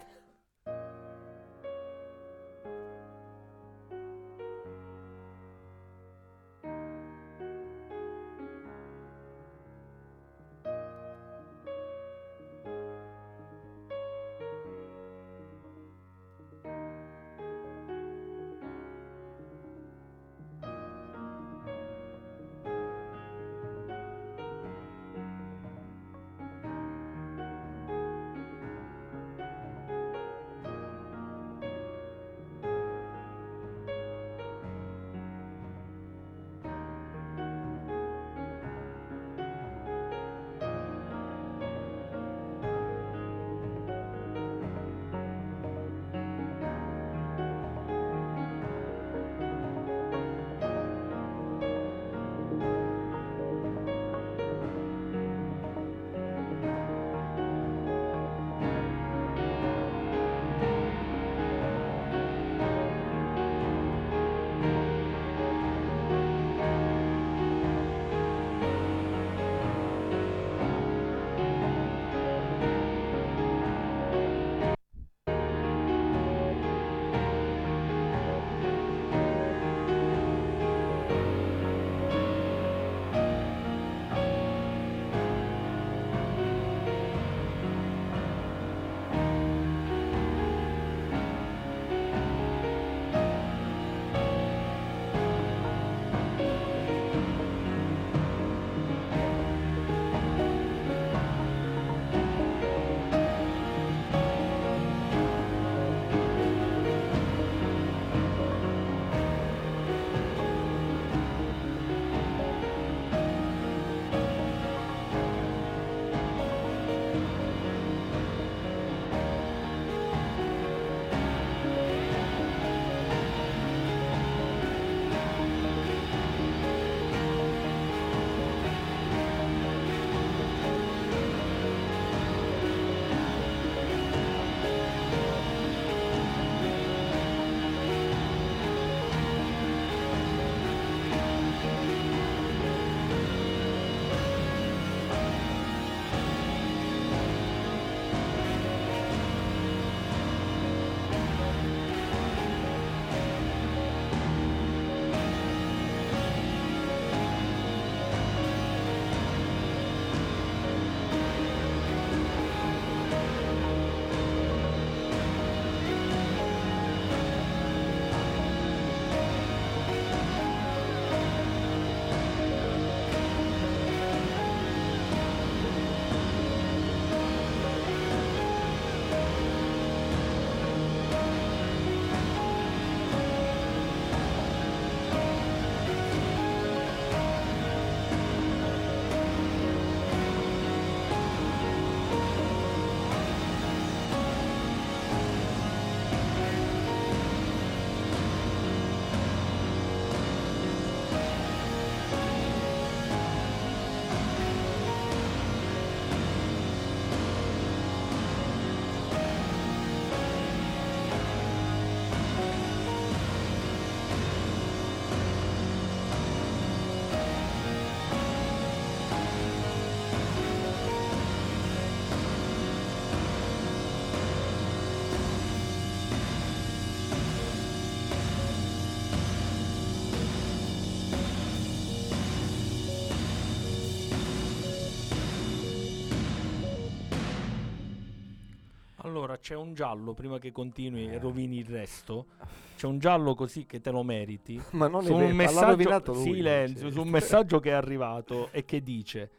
c'è un giallo, prima che continui e Eh. rovini il resto, c'è un giallo così che te lo meriti. Ma non è su vero, un l'ha messaggio, lui, silenzio, su un messaggio che è arrivato e che dice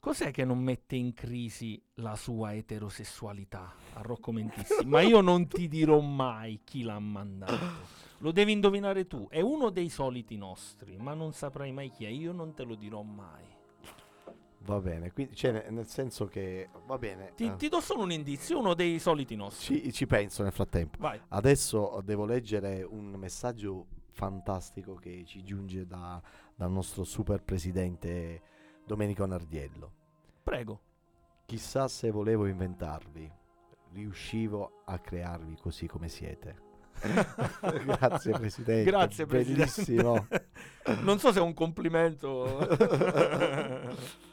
Cos'è che non mette in crisi la sua eterosessualità a Rocco Mentissi? Ma io non ti dirò mai chi l'ha mandato. Lo devi indovinare tu. È uno dei soliti nostri, ma non saprai mai chi è. Io non te lo dirò mai. Va bene, quindi, cioè, ne- nel senso che va bene. Ti, eh, ti do solo un indizio, uno dei soliti nostri. ci, ci penso nel frattempo. Vai. Adesso devo leggere un messaggio fantastico che ci giunge da- dal nostro super presidente Domenico Nardiello. Prego. Chissà se volevo inventarvi, riuscivo a crearvi così come siete. Grazie presidente. Grazie, Presidente. Bellissimo. non so se è un complimento.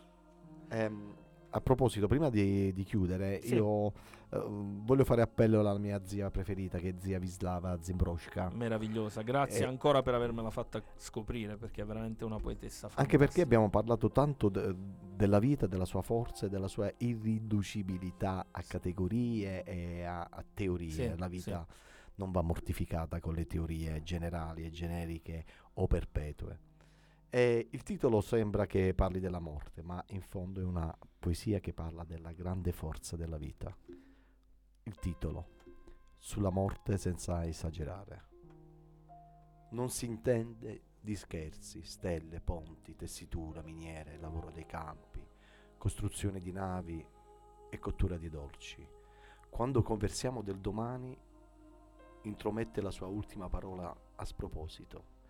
Ehm, a proposito, prima di, di chiudere, Sì. io eh, voglio fare appello alla mia zia preferita, che è zia Vislava Zimbroshka. Meravigliosa, grazie Eh. ancora per avermela fatta scoprire perché è veramente una poetessa fantastica. Anche perché abbiamo parlato tanto de- della vita, della sua forza e della sua irriducibilità a categorie e a, a teorie. Sì, La vita non va mortificata con le teorie generali e generiche o perpetue. E il titolo sembra che parli della morte, ma in fondo è una poesia che parla della grande forza della vita. Il titolo, Sulla morte senza esagerare. Non si intende di scherzi, stelle, ponti, tessitura, miniere, lavoro dei campi, costruzione di navi e cottura di dolci. Quando conversiamo del domani, intromette la sua ultima parola a sproposito.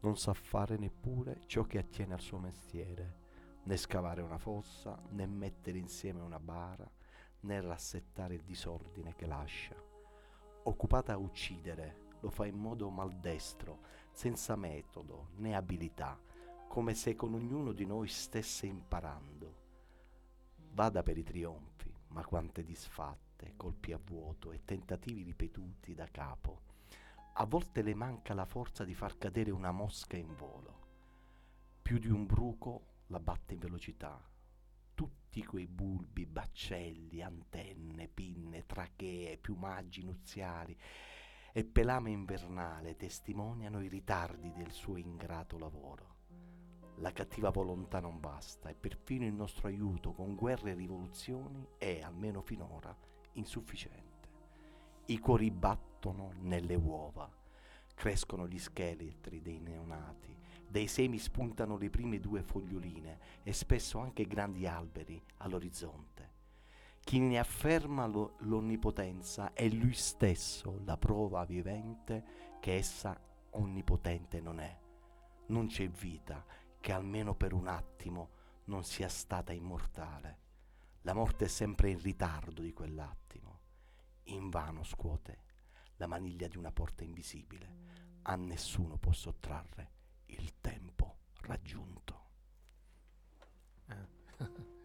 Non sa fare neppure ciò che attiene al suo mestiere, né scavare una fossa, né mettere insieme una bara, né rassettare il disordine che lascia. Occupata a uccidere, lo fa in modo maldestro, senza metodo né abilità, come se con ognuno di noi stesse imparando. Vada per i trionfi, ma quante disfatte, colpi a vuoto e tentativi ripetuti da capo. A volte le manca la forza di far cadere una mosca in volo. Più di un bruco la batte in velocità. Tutti quei bulbi, baccelli, antenne, pinne, trachee, piumaggi nuziali e pelame invernale testimoniano i ritardi del suo ingrato lavoro. La cattiva volontà non basta e perfino il nostro aiuto con guerre e rivoluzioni è, almeno finora, insufficiente. I cuori battono nelle uova, crescono gli scheletri dei neonati, dai semi spuntano le prime due foglioline e spesso anche grandi alberi all'orizzonte. Chi ne afferma lo- l'onnipotenza è lui stesso la prova vivente che essa onnipotente non è. Non c'è vita che almeno per un attimo non sia stata immortale. La morte è sempre in ritardo di quell'attimo. Invano scuote la maniglia di una porta invisibile. A nessuno può sottrarre il tempo raggiunto.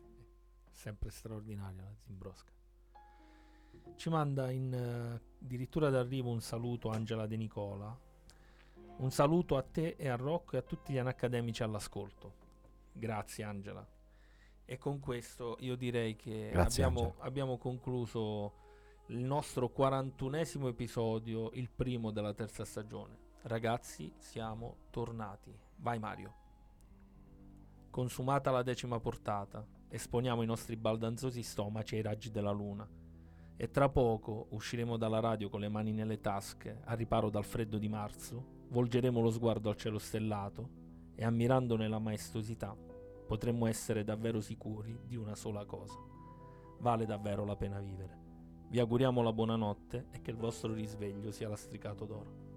Sempre straordinaria la Zimbrosca. Ci manda in eh, addirittura d'arrivo un saluto Angela De Nicola. Un saluto a te e a Rocco e a tutti gli anacademici all'ascolto. Grazie Angela. E con questo io direi che Grazie, abbiamo, abbiamo concluso il nostro 41esimo episodio, il primo della terza stagione. Ragazzi, siamo tornati. Vai Mario. Consumata la decima portata, esponiamo i nostri baldanzosi stomaci ai raggi della luna. E tra poco usciremo dalla radio con le mani nelle tasche, a riparo dal freddo di marzo, volgeremo lo sguardo al cielo stellato e ammirandone la maestosità potremmo essere davvero sicuri di una sola cosa. Vale davvero la pena vivere. Vi auguriamo la buonanotte e che il vostro risveglio sia lastricato d'oro.